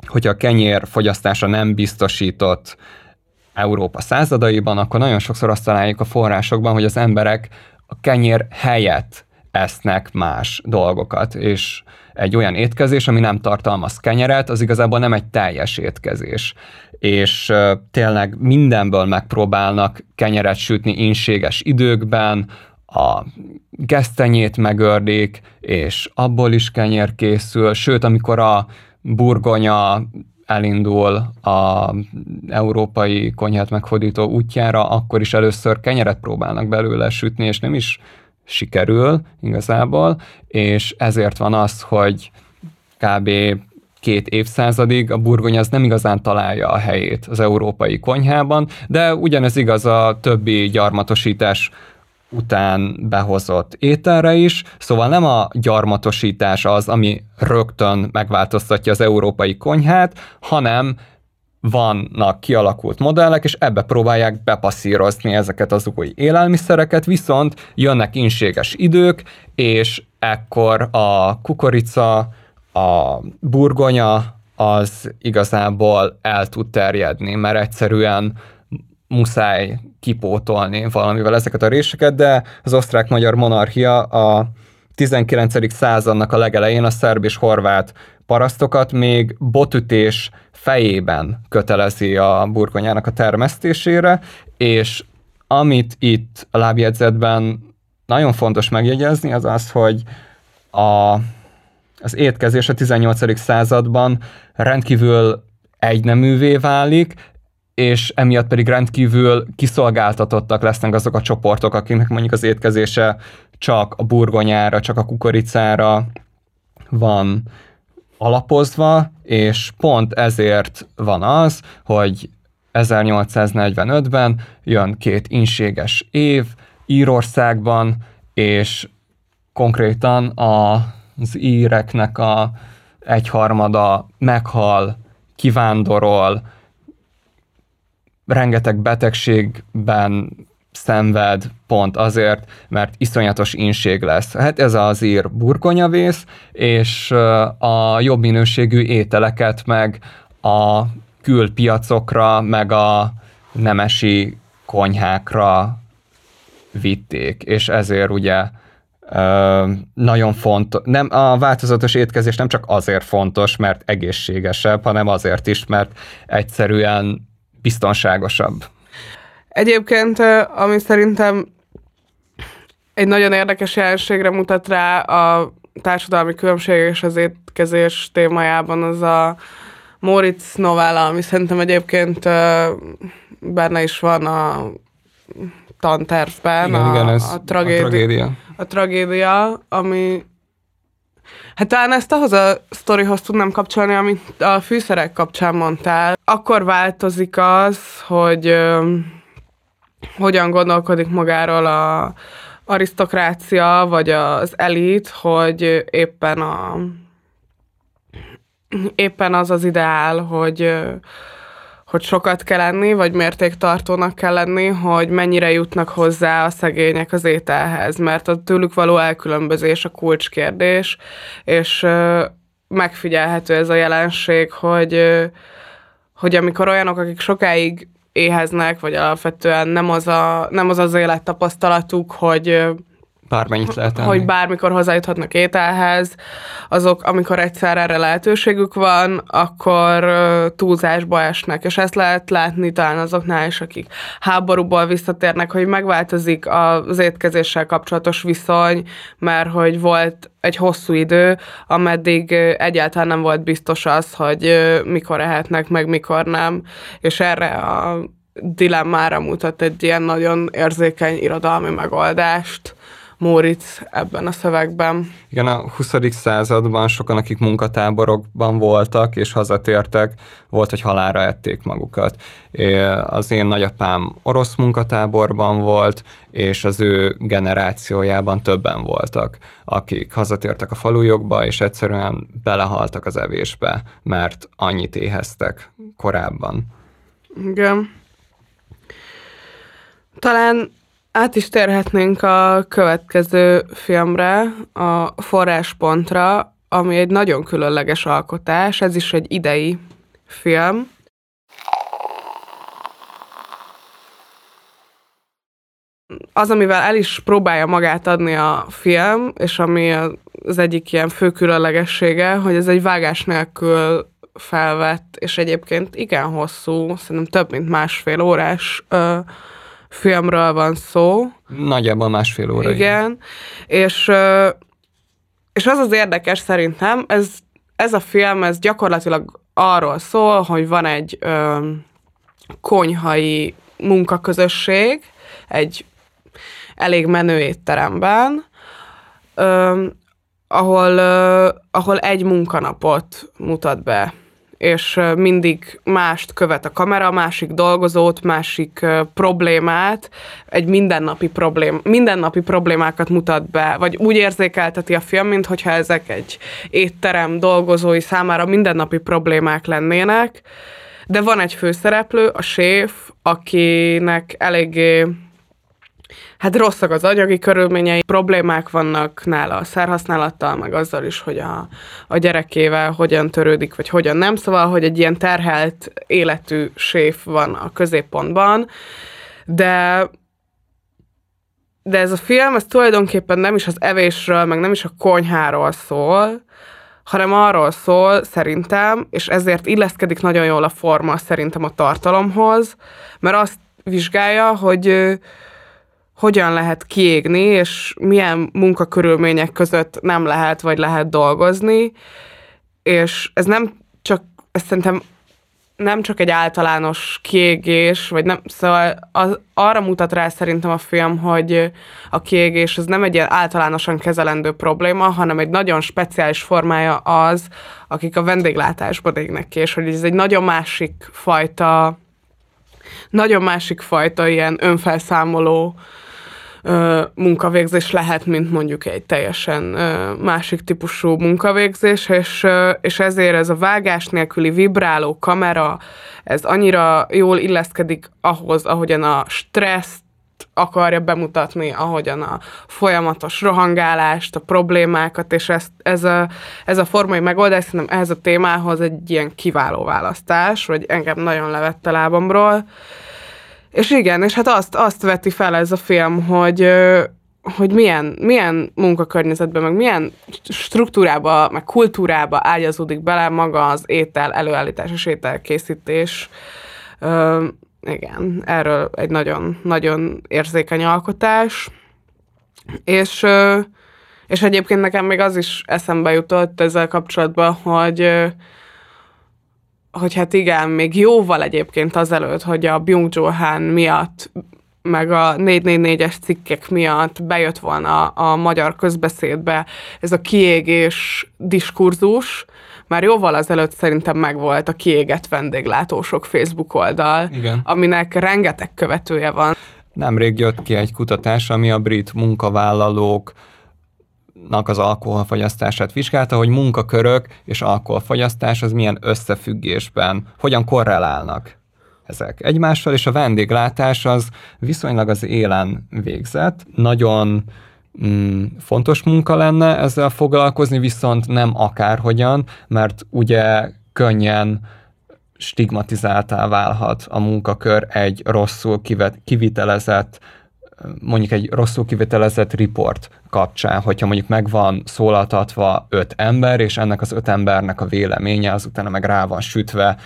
hogyha a kenyér fogyasztása nem biztosított Európa századaiban, akkor nagyon sokszor azt találjuk a forrásokban, hogy az emberek a kenyér helyett esznek más dolgokat, és egy olyan étkezés, ami nem tartalmaz kenyeret, az igazából nem egy teljes étkezés. És tényleg mindenből megpróbálnak kenyeret sütni inséges időkben, a gesztenyét megördik, és abból is kenyér készül, sőt, amikor a burgonya elindul a európai konyhát meghódító útjára, akkor is először kenyeret próbálnak belőle sütni, és nem is sikerül igazából, és ezért van az, hogy kb. két évszázadig a burgonya az nem igazán találja a helyét az európai konyhában, de ugyanez igaz a többi gyarmatosítás után behozott ételre is, szóval nem a gyarmatosítás az, ami rögtön megváltoztatja az európai konyhát, hanem vannak kialakult modellek, és ebbe próbálják bepasszírozni ezeket az új élelmiszereket, viszont jönnek inséges idők, és ekkor a kukorica, a burgonya az igazából el tud terjedni, mert egyszerűen muszáj kipótolni valamivel ezeket a réseket, de az osztrák-magyar monarchia a 19. századnak a legelején a szerb és horvát parasztokat még botütés fejében kötelezi a burgonyának a termesztésére, és amit itt a lábjegyzetben nagyon fontos megjegyezni, az az, hogy a, az étkezés a 18. században rendkívül egyneművé válik, és emiatt pedig rendkívül kiszolgáltatottak lesznek azok a csoportok, akiknek mondjuk az étkezése csak a burgonyára, csak a kukoricára van alapozva, és pont ezért van az, hogy 1845-ben jön két inséges év Írországban, és konkrétan az íreknek a egyharmada meghal, kivándorol, rengeteg betegségben szenved pont azért, mert iszonyatos inség lesz. Hát ez az ír burgonyavész, és a jobb minőségű ételeket meg a külpiacokra, meg a nemesi konyhákra vitték, és ezért ugye nagyon fontos, nem, a változatos étkezés nem csak azért fontos, mert egészségesebb, hanem azért is, mert egyszerűen biztonságosabb. Egyébként, ami szerintem egy nagyon érdekes jelenségre mutat rá a társadalmi különbség és az étkezés témájában az a Moritz novella, ami szerintem egyébként benne is van a tantervben. Igen, a, igen, ez a, tragédi- a tragédia. A tragédia, ami Hát talán ezt ahhoz a sztorihoz tudnám kapcsolni, amit a fűszerek kapcsán mondtál. Akkor változik az, hogy hogyan gondolkodik magáról a arisztokrácia, vagy az elit, hogy éppen a éppen az az ideál, hogy hogy sokat kell enni, vagy mértéktartónak kell lenni, hogy mennyire jutnak hozzá a szegények az ételhez, mert a tőlük való elkülönbözés a kulcskérdés, és megfigyelhető ez a jelenség, hogy, hogy amikor olyanok, akik sokáig éheznek, vagy alapvetően nem az a, nem az, az élettapasztalatuk, hogy Bármennyit lehet enni. hogy bármikor hozzájuthatnak ételhez, azok, amikor egyszer erre lehetőségük van, akkor túlzásba esnek, és ezt lehet látni talán azoknál is, akik háborúból visszatérnek, hogy megváltozik az étkezéssel kapcsolatos viszony, mert hogy volt egy hosszú idő, ameddig egyáltalán nem volt biztos az, hogy mikor ehetnek, meg mikor nem, és erre a dilemmára mutat egy ilyen nagyon érzékeny irodalmi megoldást Móricz ebben a szövegben. Igen, a 20. században sokan, akik munkatáborokban voltak és hazatértek, volt, hogy halára ették magukat. Az én nagyapám orosz munkatáborban volt, és az ő generációjában többen voltak, akik hazatértek a falujokba, és egyszerűen belehaltak az evésbe, mert annyit éheztek korábban. Igen. Talán át is térhetnénk a következő filmre, a Forráspontra, ami egy nagyon különleges alkotás, ez is egy idei film. Az, amivel el is próbálja magát adni a film, és ami az egyik ilyen fő különlegessége, hogy ez egy vágás nélkül felvett, és egyébként igen hosszú, szerintem több mint másfél órás ö, filmről van szó. Nagyjából másfél óra. Igen, és, és az az érdekes szerintem, ez, ez a film, ez gyakorlatilag arról szól, hogy van egy ö, konyhai munkaközösség, egy elég menő étteremben, ö, ahol, ö, ahol egy munkanapot mutat be és mindig mást követ a kamera, másik dolgozót, másik problémát, egy mindennapi, problém, mindennapi problémákat mutat be, vagy úgy érzékelteti a film, mintha ezek egy étterem dolgozói számára mindennapi problémák lennének, de van egy főszereplő, a séf, akinek eléggé hát rosszak az anyagi körülményei, problémák vannak nála a szerhasználattal, meg azzal is, hogy a, a gyerekével hogyan törődik, vagy hogyan nem. Szóval, hogy egy ilyen terhelt életű séf van a középpontban, de de ez a film, ez tulajdonképpen nem is az evésről, meg nem is a konyháról szól, hanem arról szól szerintem, és ezért illeszkedik nagyon jól a forma szerintem a tartalomhoz, mert azt vizsgálja, hogy hogyan lehet kiégni, és milyen munkakörülmények között nem lehet, vagy lehet dolgozni, és ez nem csak, ez szerintem nem csak egy általános kiégés, vagy nem, szóval az, arra mutat rá szerintem a film, hogy a kiégés az nem egy ilyen általánosan kezelendő probléma, hanem egy nagyon speciális formája az, akik a vendéglátásban égnek ki, és hogy ez egy nagyon másik fajta, nagyon másik fajta ilyen önfelszámoló munkavégzés lehet, mint mondjuk egy teljesen másik típusú munkavégzés, és, és ezért ez a vágás nélküli vibráló kamera, ez annyira jól illeszkedik ahhoz, ahogyan a stresszt akarja bemutatni, ahogyan a folyamatos rohangálást, a problémákat, és ezt, ez, a, ez a formai megoldás szerintem ehhez a témához egy ilyen kiváló választás, vagy engem nagyon levett a lábamról. És igen, és hát azt, azt veti fel ez a film, hogy, hogy milyen, milyen munkakörnyezetben, meg milyen struktúrába, meg kultúrába ágyazódik bele maga az étel előállítás és ételkészítés. Ö, igen, erről egy nagyon, nagyon érzékeny alkotás. És, és egyébként nekem még az is eszembe jutott ezzel kapcsolatban, hogy hogy hát igen, még jóval egyébként azelőtt, hogy a Byung-Chul Han miatt meg a 444-es cikkek miatt bejött volna a, a magyar közbeszédbe ez a kiégés diskurzus, már jóval azelőtt szerintem megvolt a kiégett vendéglátósok Facebook oldal, Igen. aminek rengeteg követője van. Nemrég jött ki egy kutatás, ami a brit munkavállalók az alkoholfogyasztását vizsgálta, hogy munkakörök és alkoholfogyasztás az milyen összefüggésben, hogyan korrelálnak ezek egymással, és a vendéglátás az viszonylag az élen végzett, nagyon mm, fontos munka lenne ezzel foglalkozni, viszont nem akárhogyan, mert ugye könnyen stigmatizáltá válhat a munkakör egy rosszul kivet, kivitelezett mondjuk egy rosszul kivitelezett report kapcsán, hogyha mondjuk meg van szólaltatva öt ember, és ennek az öt embernek a véleménye az utána meg rá van sütve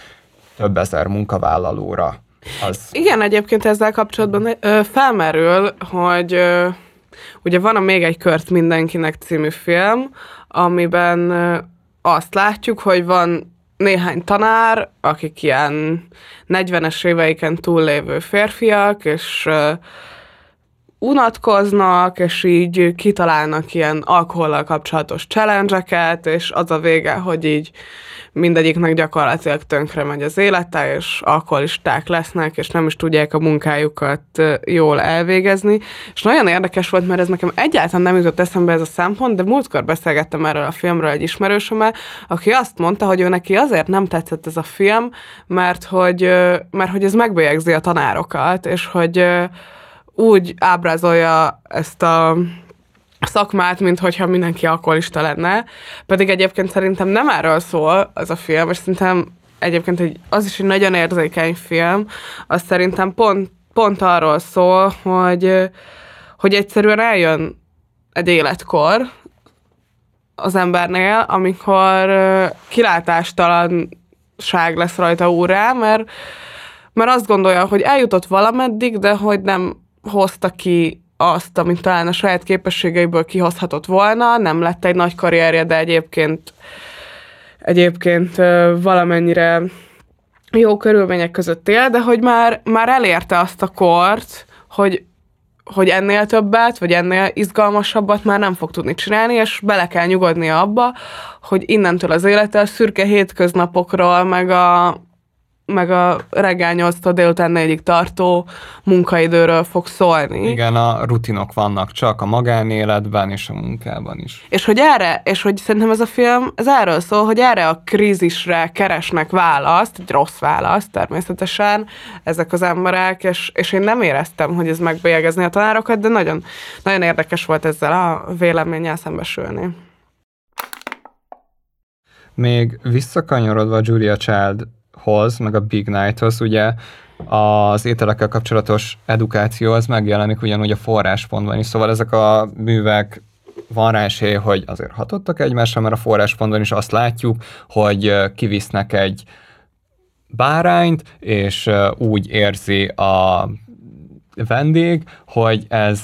több ezer munkavállalóra. Az... Igen, egyébként ezzel kapcsolatban ö, felmerül, hogy ugye van a Még egy kört mindenkinek című film, amiben azt látjuk, hogy van néhány tanár, akik ilyen 40-es éveiken túllévő férfiak, és ö, unatkoznak, és így kitalálnak ilyen alkohollal kapcsolatos challenge és az a vége, hogy így mindegyiknek gyakorlatilag tönkre megy az élete, és alkoholisták lesznek, és nem is tudják a munkájukat jól elvégezni. És nagyon érdekes volt, mert ez nekem egyáltalán nem jutott eszembe ez a szempont, de múltkor beszélgettem erről a filmről egy ismerősömmel, aki azt mondta, hogy ő neki azért nem tetszett ez a film, mert hogy, mert hogy ez megbélyegzi a tanárokat, és hogy úgy ábrázolja ezt a szakmát, mint hogyha mindenki alkoholista lenne. Pedig egyébként szerintem nem erről szól az a film, és szerintem egyébként egy, az is egy nagyon érzékeny film, az szerintem pont, pont arról szól, hogy, hogy egyszerűen eljön egy életkor az embernél, amikor kilátástalanság lesz rajta úrá, mert, mert azt gondolja, hogy eljutott valameddig, de hogy nem hozta ki azt, amit talán a saját képességeiből kihozhatott volna, nem lett egy nagy karrierje, de egyébként egyébként valamennyire jó körülmények között él, de hogy már, már elérte azt a kort, hogy, hogy ennél többet, vagy ennél izgalmasabbat már nem fog tudni csinálni, és bele kell nyugodnia abba, hogy innentől az élete a szürke hétköznapokról, meg a, meg a reggel 8 délután 4 tartó munkaidőről fog szólni. Igen, a rutinok vannak csak a magánéletben és a munkában is. És hogy erre, és hogy szerintem ez a film, ez erről szól, hogy erre a krízisre keresnek választ, egy rossz választ természetesen ezek az emberek, és, és én nem éreztem, hogy ez megbélyegezni a tanárokat, de nagyon, nagyon érdekes volt ezzel a véleménnyel szembesülni. Még visszakanyarodva Julia Child hoz, meg a Big Night-hoz, ugye az ételekkel kapcsolatos edukáció az megjelenik ugyanúgy a forráspontban is, szóval ezek a művek van rá esély, hogy azért hatottak egymásra, mert a forráspontban is azt látjuk, hogy kivisznek egy bárányt, és úgy érzi a vendég, hogy ez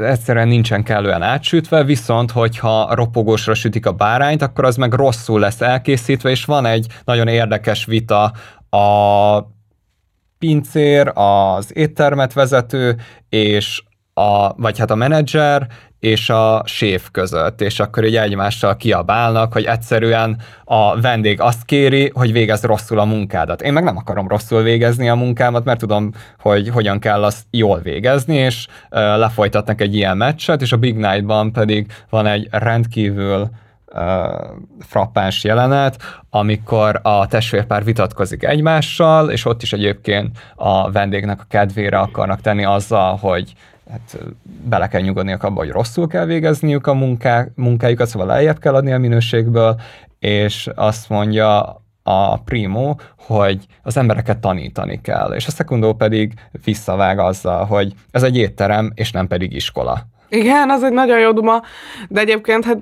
egyszerűen nincsen kellően átsütve, viszont hogyha ropogósra sütik a bárányt, akkor az meg rosszul lesz elkészítve, és van egy nagyon érdekes vita. A pincér, az éttermet vezető, és a, vagy hát a menedzser és a séf között, és akkor így egymással kiabálnak, hogy egyszerűen a vendég azt kéri, hogy végezz rosszul a munkádat. Én meg nem akarom rosszul végezni a munkámat, mert tudom, hogy hogyan kell azt jól végezni, és uh, lefolytatnak egy ilyen meccset, és a Big Night-ban pedig van egy rendkívül frappáns jelenet, amikor a testvérpár vitatkozik egymással, és ott is egyébként a vendégnek a kedvére akarnak tenni azzal, hogy hát bele kell nyugodniuk abba, hogy rosszul kell végezniük a munká, munkájukat, szóval lejjebb kell adni a minőségből, és azt mondja a primo, hogy az embereket tanítani kell, és a szekundó pedig visszavág azzal, hogy ez egy étterem, és nem pedig iskola. Igen, az egy nagyon jó duma, de egyébként hát,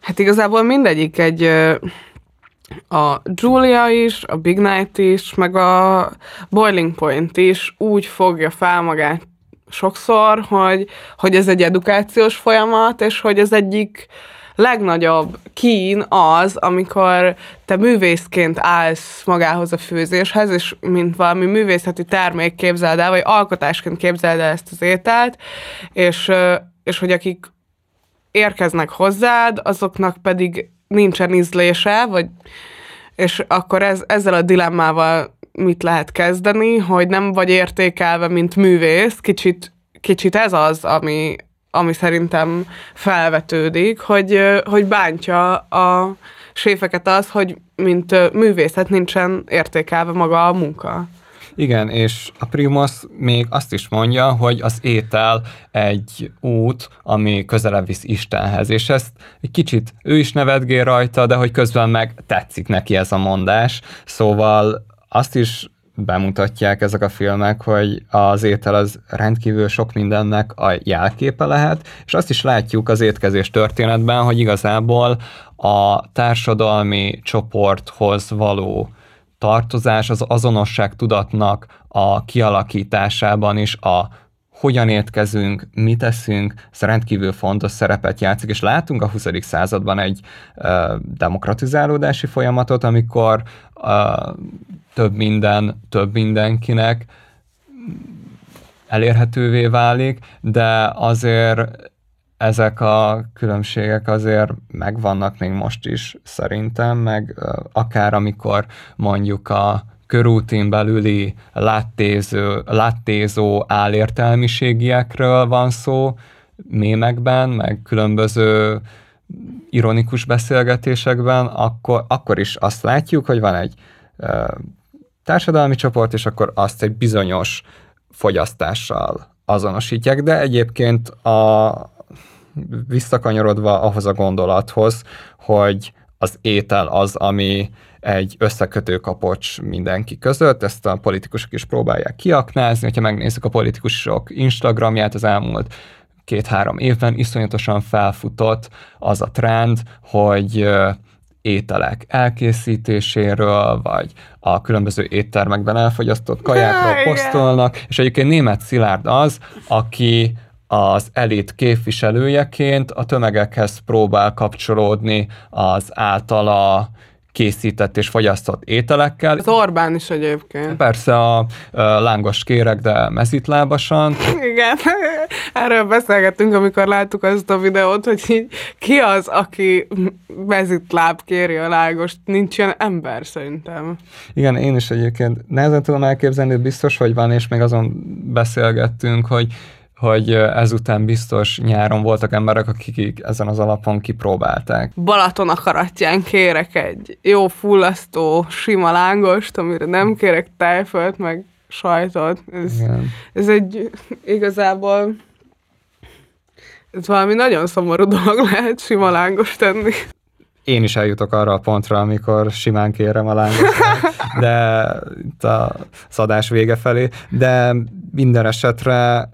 hát igazából mindegyik egy a Julia is, a Big Night is, meg a Boiling Point is úgy fogja fel magát sokszor, hogy, hogy ez egy edukációs folyamat, és hogy az egyik legnagyobb kín az, amikor te művészként állsz magához a főzéshez, és mint valami művészeti termék képzeld el, vagy alkotásként képzeld el ezt az ételt, és, és hogy akik érkeznek hozzád, azoknak pedig nincsen ízlése, vagy és akkor ez, ezzel a dilemmával mit lehet kezdeni, hogy nem vagy értékelve, mint művész, kicsit, kicsit ez az, ami, ami szerintem felvetődik, hogy, hogy bántja a séfeket az, hogy mint művészet nincsen értékelve maga a munka. Igen, és a Primus még azt is mondja, hogy az étel egy út, ami közelebb visz Istenhez, és ezt egy kicsit ő is nevetgél rajta, de hogy közben meg tetszik neki ez a mondás, szóval azt is bemutatják ezek a filmek, hogy az étel az rendkívül sok mindennek a jelképe lehet, és azt is látjuk az étkezés történetben, hogy igazából a társadalmi csoporthoz való tartozás, az azonosság tudatnak a kialakításában is a hogyan étkezünk, mit teszünk, ez rendkívül fontos szerepet játszik, és látunk a 20. században egy uh, demokratizálódási folyamatot, amikor uh, több minden, több mindenkinek elérhetővé válik, de azért ezek a különbségek azért megvannak még most is szerintem, meg akár amikor mondjuk a körútin belüli láttéző, láttézó álértelmiségiekről van szó, mémekben, meg különböző ironikus beszélgetésekben, akkor, akkor is azt látjuk, hogy van egy társadalmi csoport, és akkor azt egy bizonyos fogyasztással azonosítják, de egyébként a, visszakanyarodva ahhoz a gondolathoz, hogy az étel az, ami egy összekötő kapocs mindenki között, ezt a politikusok is próbálják kiaknázni, hogyha megnézzük a politikusok Instagramját az elmúlt két-három évben, iszonyatosan felfutott az a trend, hogy ételek elkészítéséről, vagy a különböző éttermekben elfogyasztott kajákról posztolnak, és egyébként német Szilárd az, aki az elit képviselőjeként a tömegekhez próbál kapcsolódni az általa készített és fogyasztott ételekkel. Az Orbán is egyébként. Persze a, lángos kérek, de mezitlábasan. Igen, erről beszélgettünk, amikor láttuk azt a videót, hogy így, ki az, aki mezitláb kéri a lágost. Nincs ilyen ember szerintem. Igen, én is egyébként nehezen tudom elképzelni, biztos, hogy van, és még azon beszélgettünk, hogy hogy ezután biztos nyáron voltak emberek, akik ezen az alapon kipróbálták. Balaton akaratján kérek egy jó fullasztó, sima lángost, amire nem kérek tejfölt, meg sajtot. Ez, ez egy igazából ez valami nagyon szomorú dolog lehet sima lángos tenni. Én is eljutok arra a pontra, amikor simán kérem a lángost, de itt a szadás vége felé, de minden esetre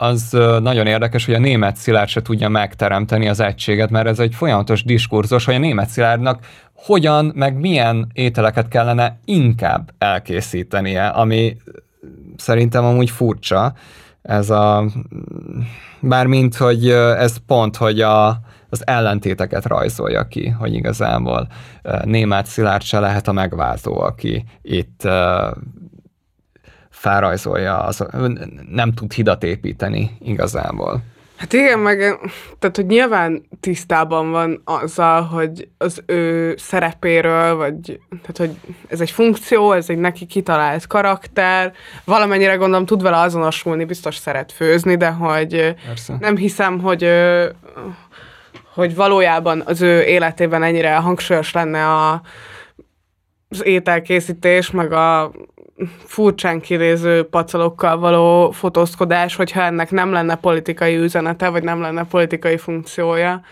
az nagyon érdekes, hogy a német szilárd se tudja megteremteni az egységet, mert ez egy folyamatos diskurzus, hogy a német szilárdnak hogyan, meg milyen ételeket kellene inkább elkészítenie, ami szerintem amúgy furcsa. Ez a, bármint, hogy ez pont, hogy a, az ellentéteket rajzolja ki, hogy igazából német szilárd se lehet a megváltó, aki itt felrajzolja, az, nem tud hidat építeni igazából. Hát igen, meg tehát, hogy nyilván tisztában van azzal, hogy az ő szerepéről, vagy tehát, hogy ez egy funkció, ez egy neki kitalált karakter, valamennyire gondolom tud vele azonosulni, biztos szeret főzni, de hogy Persze. nem hiszem, hogy hogy valójában az ő életében ennyire hangsúlyos lenne a, az ételkészítés, meg a furcsán kinéző pacalokkal való fotózkodás, hogyha ennek nem lenne politikai üzenete, vagy nem lenne politikai funkciója.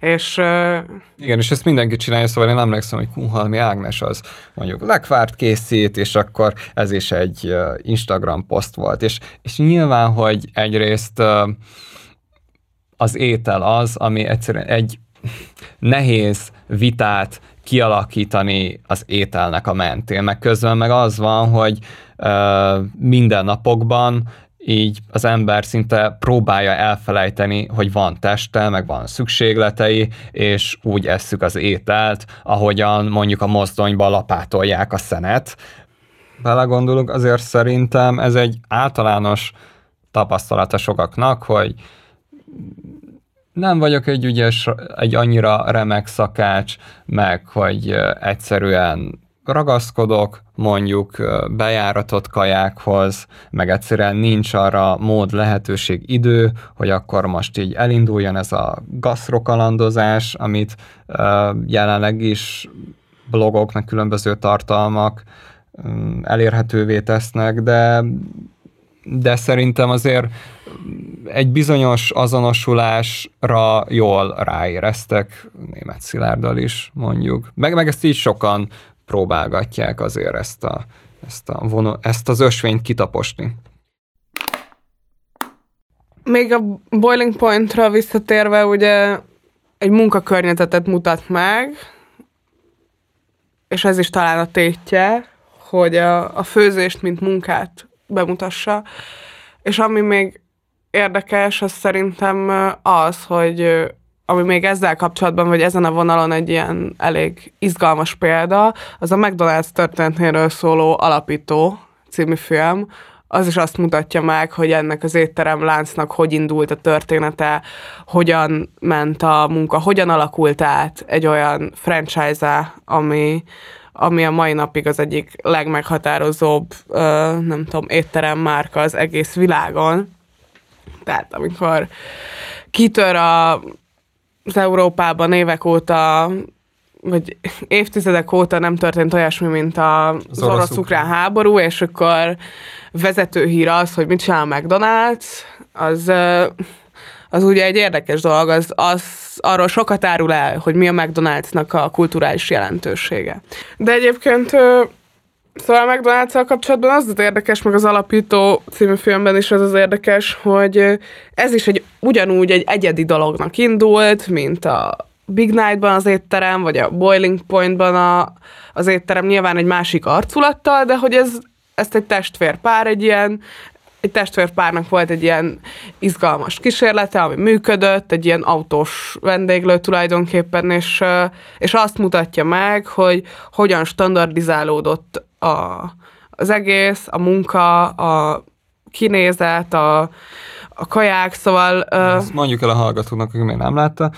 És, uh... Igen, és ezt mindenki csinálja, szóval én emlékszem, hogy Kunhalmi Ágnes az mondjuk lekvárt készít, és akkor ez is egy Instagram poszt volt. És, és nyilván, hogy egyrészt az étel az, ami egyszerűen egy nehéz vitát kialakítani az ételnek a mentén, meg közben meg az van, hogy ö, minden napokban így az ember szinte próbálja elfelejteni, hogy van teste, meg van szükségletei, és úgy esszük az ételt, ahogyan mondjuk a mozdonyba lapátolják a szenet. Belegondolunk, azért szerintem ez egy általános tapasztalata sokaknak, hogy nem vagyok egy ügyes, egy annyira remek szakács, meg hogy egyszerűen ragaszkodok mondjuk bejáratott kajákhoz, meg egyszerűen nincs arra mód, lehetőség, idő, hogy akkor most így elinduljon ez a gasztrokalandozás, amit jelenleg is blogok, meg különböző tartalmak mm, elérhetővé tesznek, de de szerintem azért egy bizonyos azonosulásra jól ráéreztek német Szilárddal is, mondjuk. Meg, meg ezt így sokan próbálgatják azért ezt, a, ezt, a vono, ezt az ösvényt kitaposni. Még a Boiling Pointra visszatérve, ugye egy munkakörnyezetet mutat meg, és ez is talán a tétje, hogy a, a főzést, mint munkát bemutassa. És ami még érdekes, az szerintem az, hogy ami még ezzel kapcsolatban, vagy ezen a vonalon egy ilyen elég izgalmas példa, az a McDonald's történetéről szóló Alapító című film, az is azt mutatja meg, hogy ennek az étterem láncnak hogy indult a története, hogyan ment a munka, hogyan alakult át egy olyan franchise ami, ami a mai napig az egyik legmeghatározóbb, nem tudom, étterem márka az egész világon. Tehát amikor kitör a, az Európában évek óta vagy évtizedek óta nem történt olyasmi, mint a, az orosz-ukrán háború, és akkor vezető hír az, hogy mit csinál a McDonald's, az, az ugye egy érdekes dolog, az, az arról sokat árul el, hogy mi a McDonald'snak a kulturális jelentősége. De egyébként Szóval a mcdonalds kapcsolatban az az érdekes, meg az Alapító című filmben is az az érdekes, hogy ez is egy ugyanúgy egy egyedi dolognak indult, mint a Big Night-ban az étterem, vagy a Boiling Point-ban a, az étterem nyilván egy másik arculattal, de hogy ez, ezt egy testvérpár, egy ilyen egy testvérpárnak volt egy ilyen izgalmas kísérlete, ami működött, egy ilyen autós vendéglő tulajdonképpen, és, és azt mutatja meg, hogy hogyan standardizálódott a, az egész, a munka, a kinézet, a, a kaják, szóval... Ezt mondjuk el a hallgatóknak, aki még nem látta,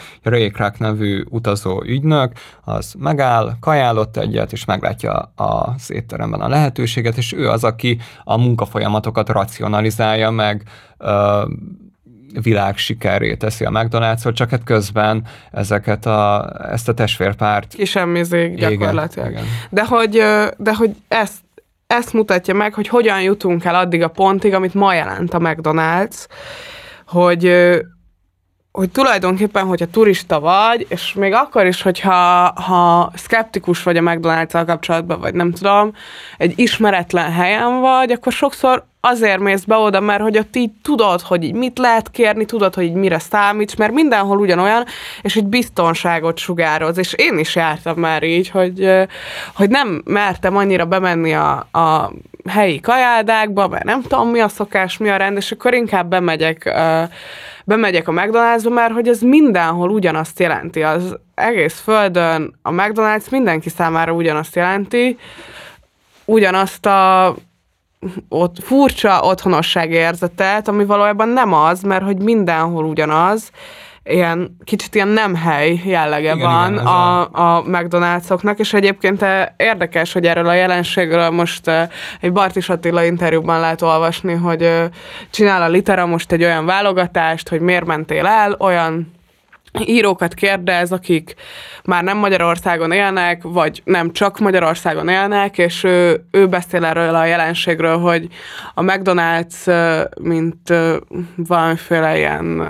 Kroc nevű utazó ügynök, az megáll, kajálott egyet, és meglátja az étteremben a lehetőséget, és ő az, aki a munkafolyamatokat racionalizálja meg, világ sikerré teszi a mcdonalds csak hát közben ezeket a, ezt a testvérpárt... Kisemmizik gyakorlatilag. Igen, igen. De, hogy, de hogy ezt ezt mutatja meg, hogy hogyan jutunk el addig a pontig, amit ma jelent a McDonald's, hogy hogy tulajdonképpen, hogyha turista vagy, és még akkor is, hogyha ha szkeptikus vagy a mcdonalds kapcsolatban, vagy nem tudom, egy ismeretlen helyen vagy, akkor sokszor azért mész be oda, mert hogy ott így tudod, hogy így mit lehet kérni, tudod, hogy így mire számíts, mert mindenhol ugyanolyan, és egy biztonságot sugároz. És én is jártam már így, hogy, hogy nem mertem annyira bemenni a, a helyi kajádákba, mert nem tudom, mi a szokás, mi a rend, és akkor inkább bemegyek bemegyek a McDonald'sba, mert hogy ez mindenhol ugyanazt jelenti. Az egész földön a McDonald's mindenki számára ugyanazt jelenti, ugyanazt a ott furcsa otthonosság érzetet, ami valójában nem az, mert hogy mindenhol ugyanaz, ilyen kicsit ilyen nem hely jellege igen, van igen, a, a McDonald'soknak, és egyébként eh, érdekes, hogy erről a jelenségről most eh, egy Bartis Attila interjúban lehet olvasni, hogy eh, csinál a Litera most egy olyan válogatást, hogy miért mentél el, olyan írókat kérdez, akik már nem Magyarországon élnek, vagy nem csak Magyarországon élnek, és ő, ő beszél erről a jelenségről, hogy a McDonald's, mint valamiféle ilyen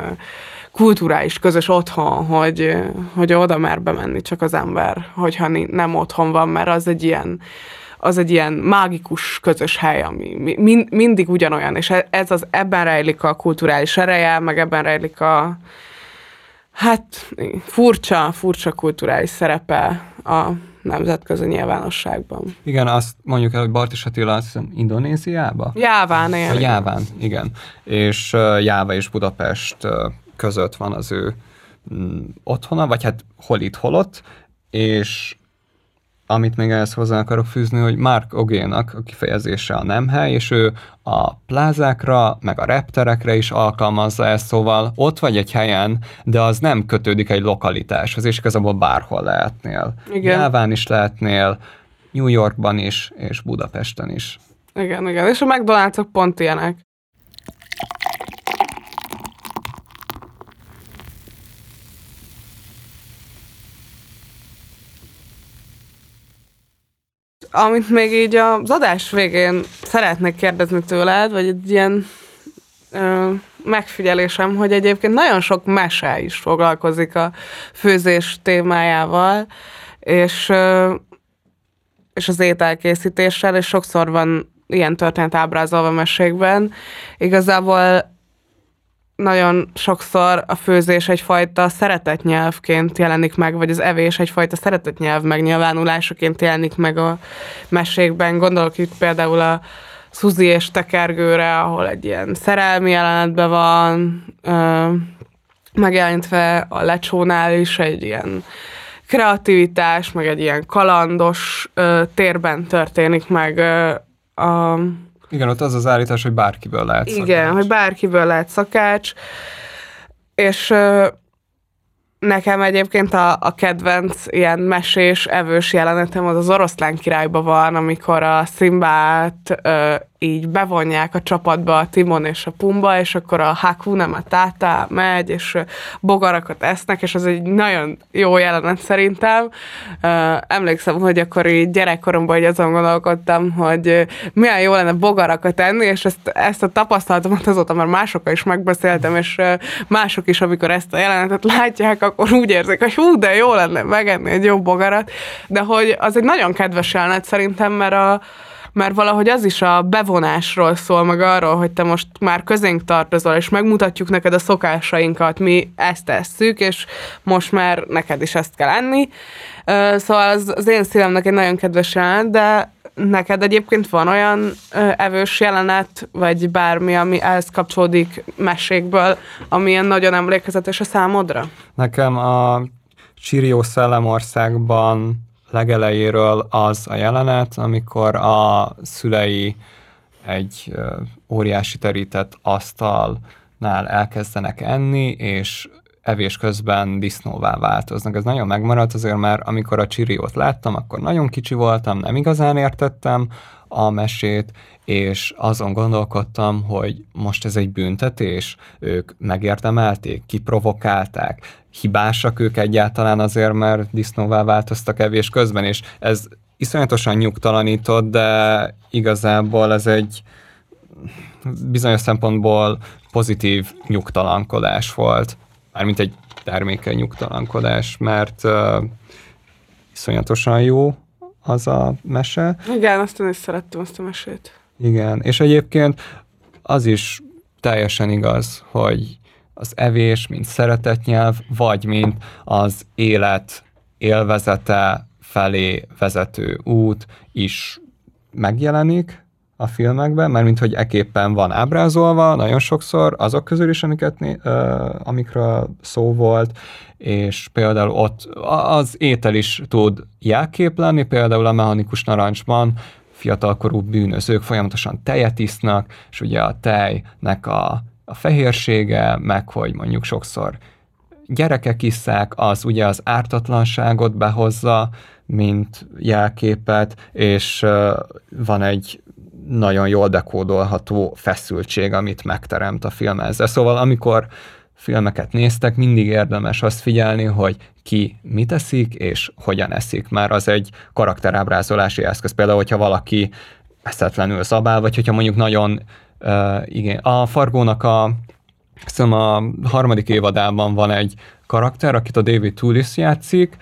kulturális közös otthon, hogy, hogy oda mer bemenni csak az ember, hogyha nem otthon van, mert az egy ilyen az egy ilyen mágikus közös hely, ami mind, mindig ugyanolyan, és ez az, ebben rejlik a kulturális ereje, meg ebben rejlik a, hát furcsa, furcsa kulturális szerepe a nemzetközi nyilvánosságban. Igen, azt mondjuk el, hogy Bartis Attila azt Indonéziába? Jáván él. Jáván, igen. És uh, Jáva és Budapest uh, között van az ő mm, otthona, vagy hát hol itt, hol ott, és amit még ehhez hozzá akarok fűzni, hogy Mark Ogénak a kifejezése a nem hely, és ő a plázákra, meg a repterekre is alkalmazza ezt, szóval ott vagy egy helyen, de az nem kötődik egy lokalitáshoz, és igazából bárhol lehetnél. Igen. Jáván is lehetnél, New Yorkban is, és Budapesten is. Igen, igen, és a McDonald's pont ilyenek. Amit még így az adás végén szeretnék kérdezni tőled, vagy egy ilyen ö, megfigyelésem, hogy egyébként nagyon sok mese is foglalkozik a főzés témájával, és, ö, és az ételkészítéssel, és sokszor van ilyen történet ábrázolva mesékben. Igazából nagyon sokszor a főzés egyfajta szeretetnyelvként jelenik meg, vagy az evés egyfajta szeretetnyelv megnyilvánulásaként jelenik meg a mesékben. Gondolok itt például a Szuzi és Tekergőre, ahol egy ilyen szerelmi jelenetben van, ö, megjelentve a lecsónál is egy ilyen kreativitás, meg egy ilyen kalandos ö, térben történik meg ö, a igen, ott az az állítás, hogy bárkiből lehet szakács. Igen, hogy bárkiből lehet szakács, és Nekem egyébként a, a kedvenc ilyen mesés, evős jelenetem az az oroszlán királyban van, amikor a Szimbát ö, így bevonják a csapatba a Timon és a Pumba, és akkor a Hakuna Matata megy, és bogarakat esznek, és az egy nagyon jó jelenet szerintem. Emlékszem, hogy akkor így gyerekkoromban hogy azon gondolkodtam, hogy milyen jó lenne bogarakat enni, és ezt, ezt a tapasztalatomat azóta már másokkal is megbeszéltem, és mások is, amikor ezt a jelenetet látják, akkor úgy érzik, hogy hú, de jó lenne megenni egy jó bogarat, de hogy az egy nagyon kedves jelenet szerintem, mert a, mert valahogy az is a bevonásról szól, meg arról, hogy te most már közénk tartozol, és megmutatjuk neked a szokásainkat, mi ezt tesszük, és most már neked is ezt kell enni. Szóval az, az én szívemnek egy nagyon kedves jelenet, de neked egyébként van olyan evős jelenet, vagy bármi, ami ehhez kapcsolódik mesékből, ami ilyen nagyon emlékezetes a számodra? Nekem a Csirió Szellemországban legelejéről az a jelenet, amikor a szülei egy óriási terített asztalnál elkezdenek enni, és evés közben disznóvá változnak. Ez nagyon megmaradt azért, mert amikor a csiriót láttam, akkor nagyon kicsi voltam, nem igazán értettem a mesét, és azon gondolkodtam, hogy most ez egy büntetés, ők megérdemelték, kiprovokálták, hibásak ők egyáltalán azért, mert disznóvá változtak evés közben, és ez iszonyatosan nyugtalanított, de igazából ez egy bizonyos szempontból pozitív nyugtalankodás volt. Mármint egy termékeny nyugtalankodás, mert uh, iszonyatosan jó az a mese. Igen, azt én is szerettem azt a mesét. Igen, és egyébként az is teljesen igaz, hogy az evés, mint szeretetnyelv, vagy mint az élet élvezete felé vezető út is megjelenik, a filmekben, mert mint hogy eképpen van ábrázolva nagyon sokszor, azok közül is, amiket, uh, amikről szó volt, és például ott az étel is tud jelkép lenni, például a mechanikus narancsban fiatalkorú bűnözők folyamatosan tejet isznak, és ugye a tejnek a, a fehérsége, meg hogy mondjuk sokszor gyerekek isszák, az ugye az ártatlanságot behozza, mint jelképet, és uh, van egy nagyon jól dekódolható feszültség, amit megteremt a film ezzel. Szóval amikor filmeket néztek, mindig érdemes azt figyelni, hogy ki mit eszik, és hogyan eszik. Már az egy karakterábrázolási eszköz. Például, hogyha valaki eszetlenül szabál, vagy hogyha mondjuk nagyon, uh, igen, a Fargónak a, szóval a harmadik évadában van egy karakter, akit a David Toulis játszik,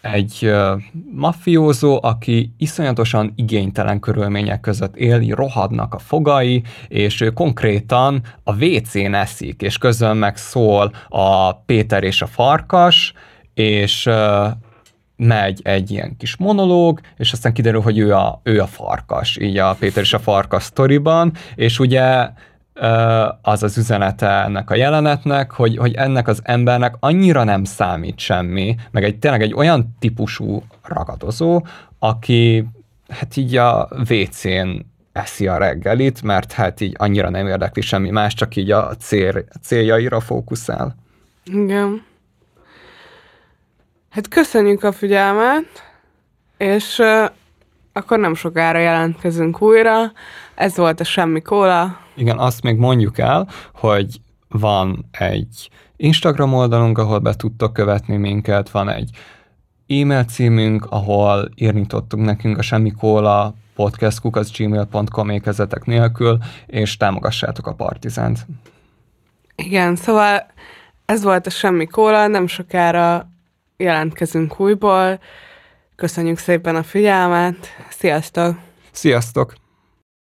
egy uh, mafiózó, aki iszonyatosan igénytelen körülmények között él, rohadnak a fogai, és ő konkrétan a WC-n eszik, és közön meg szól a Péter és a farkas, és uh, megy egy ilyen kis monológ, és aztán kiderül, hogy ő a, ő a farkas, így a Péter és a farkas sztoriban, és ugye az az üzenete ennek a jelenetnek, hogy, hogy ennek az embernek annyira nem számít semmi, meg egy tényleg egy olyan típusú ragadozó, aki hát így a WC-n eszi a reggelit, mert hát így annyira nem érdekli semmi más, csak így a cél, céljaira fókuszál. Igen. Hát köszönjük a figyelmet, és uh, akkor nem sokára jelentkezünk újra. Ez volt a Semmi Kóla. Igen, azt még mondjuk el, hogy van egy Instagram oldalunk, ahol be tudtok követni minket, van egy e-mail címünk, ahol írni tudtunk nekünk a semmikóla podcastkukacgmail.com ékezetek nélkül, és támogassátok a Partizánt. Igen, szóval ez volt a Semmi Kóla, nem sokára jelentkezünk újból. Köszönjük szépen a figyelmet, sziasztok! Sziasztok!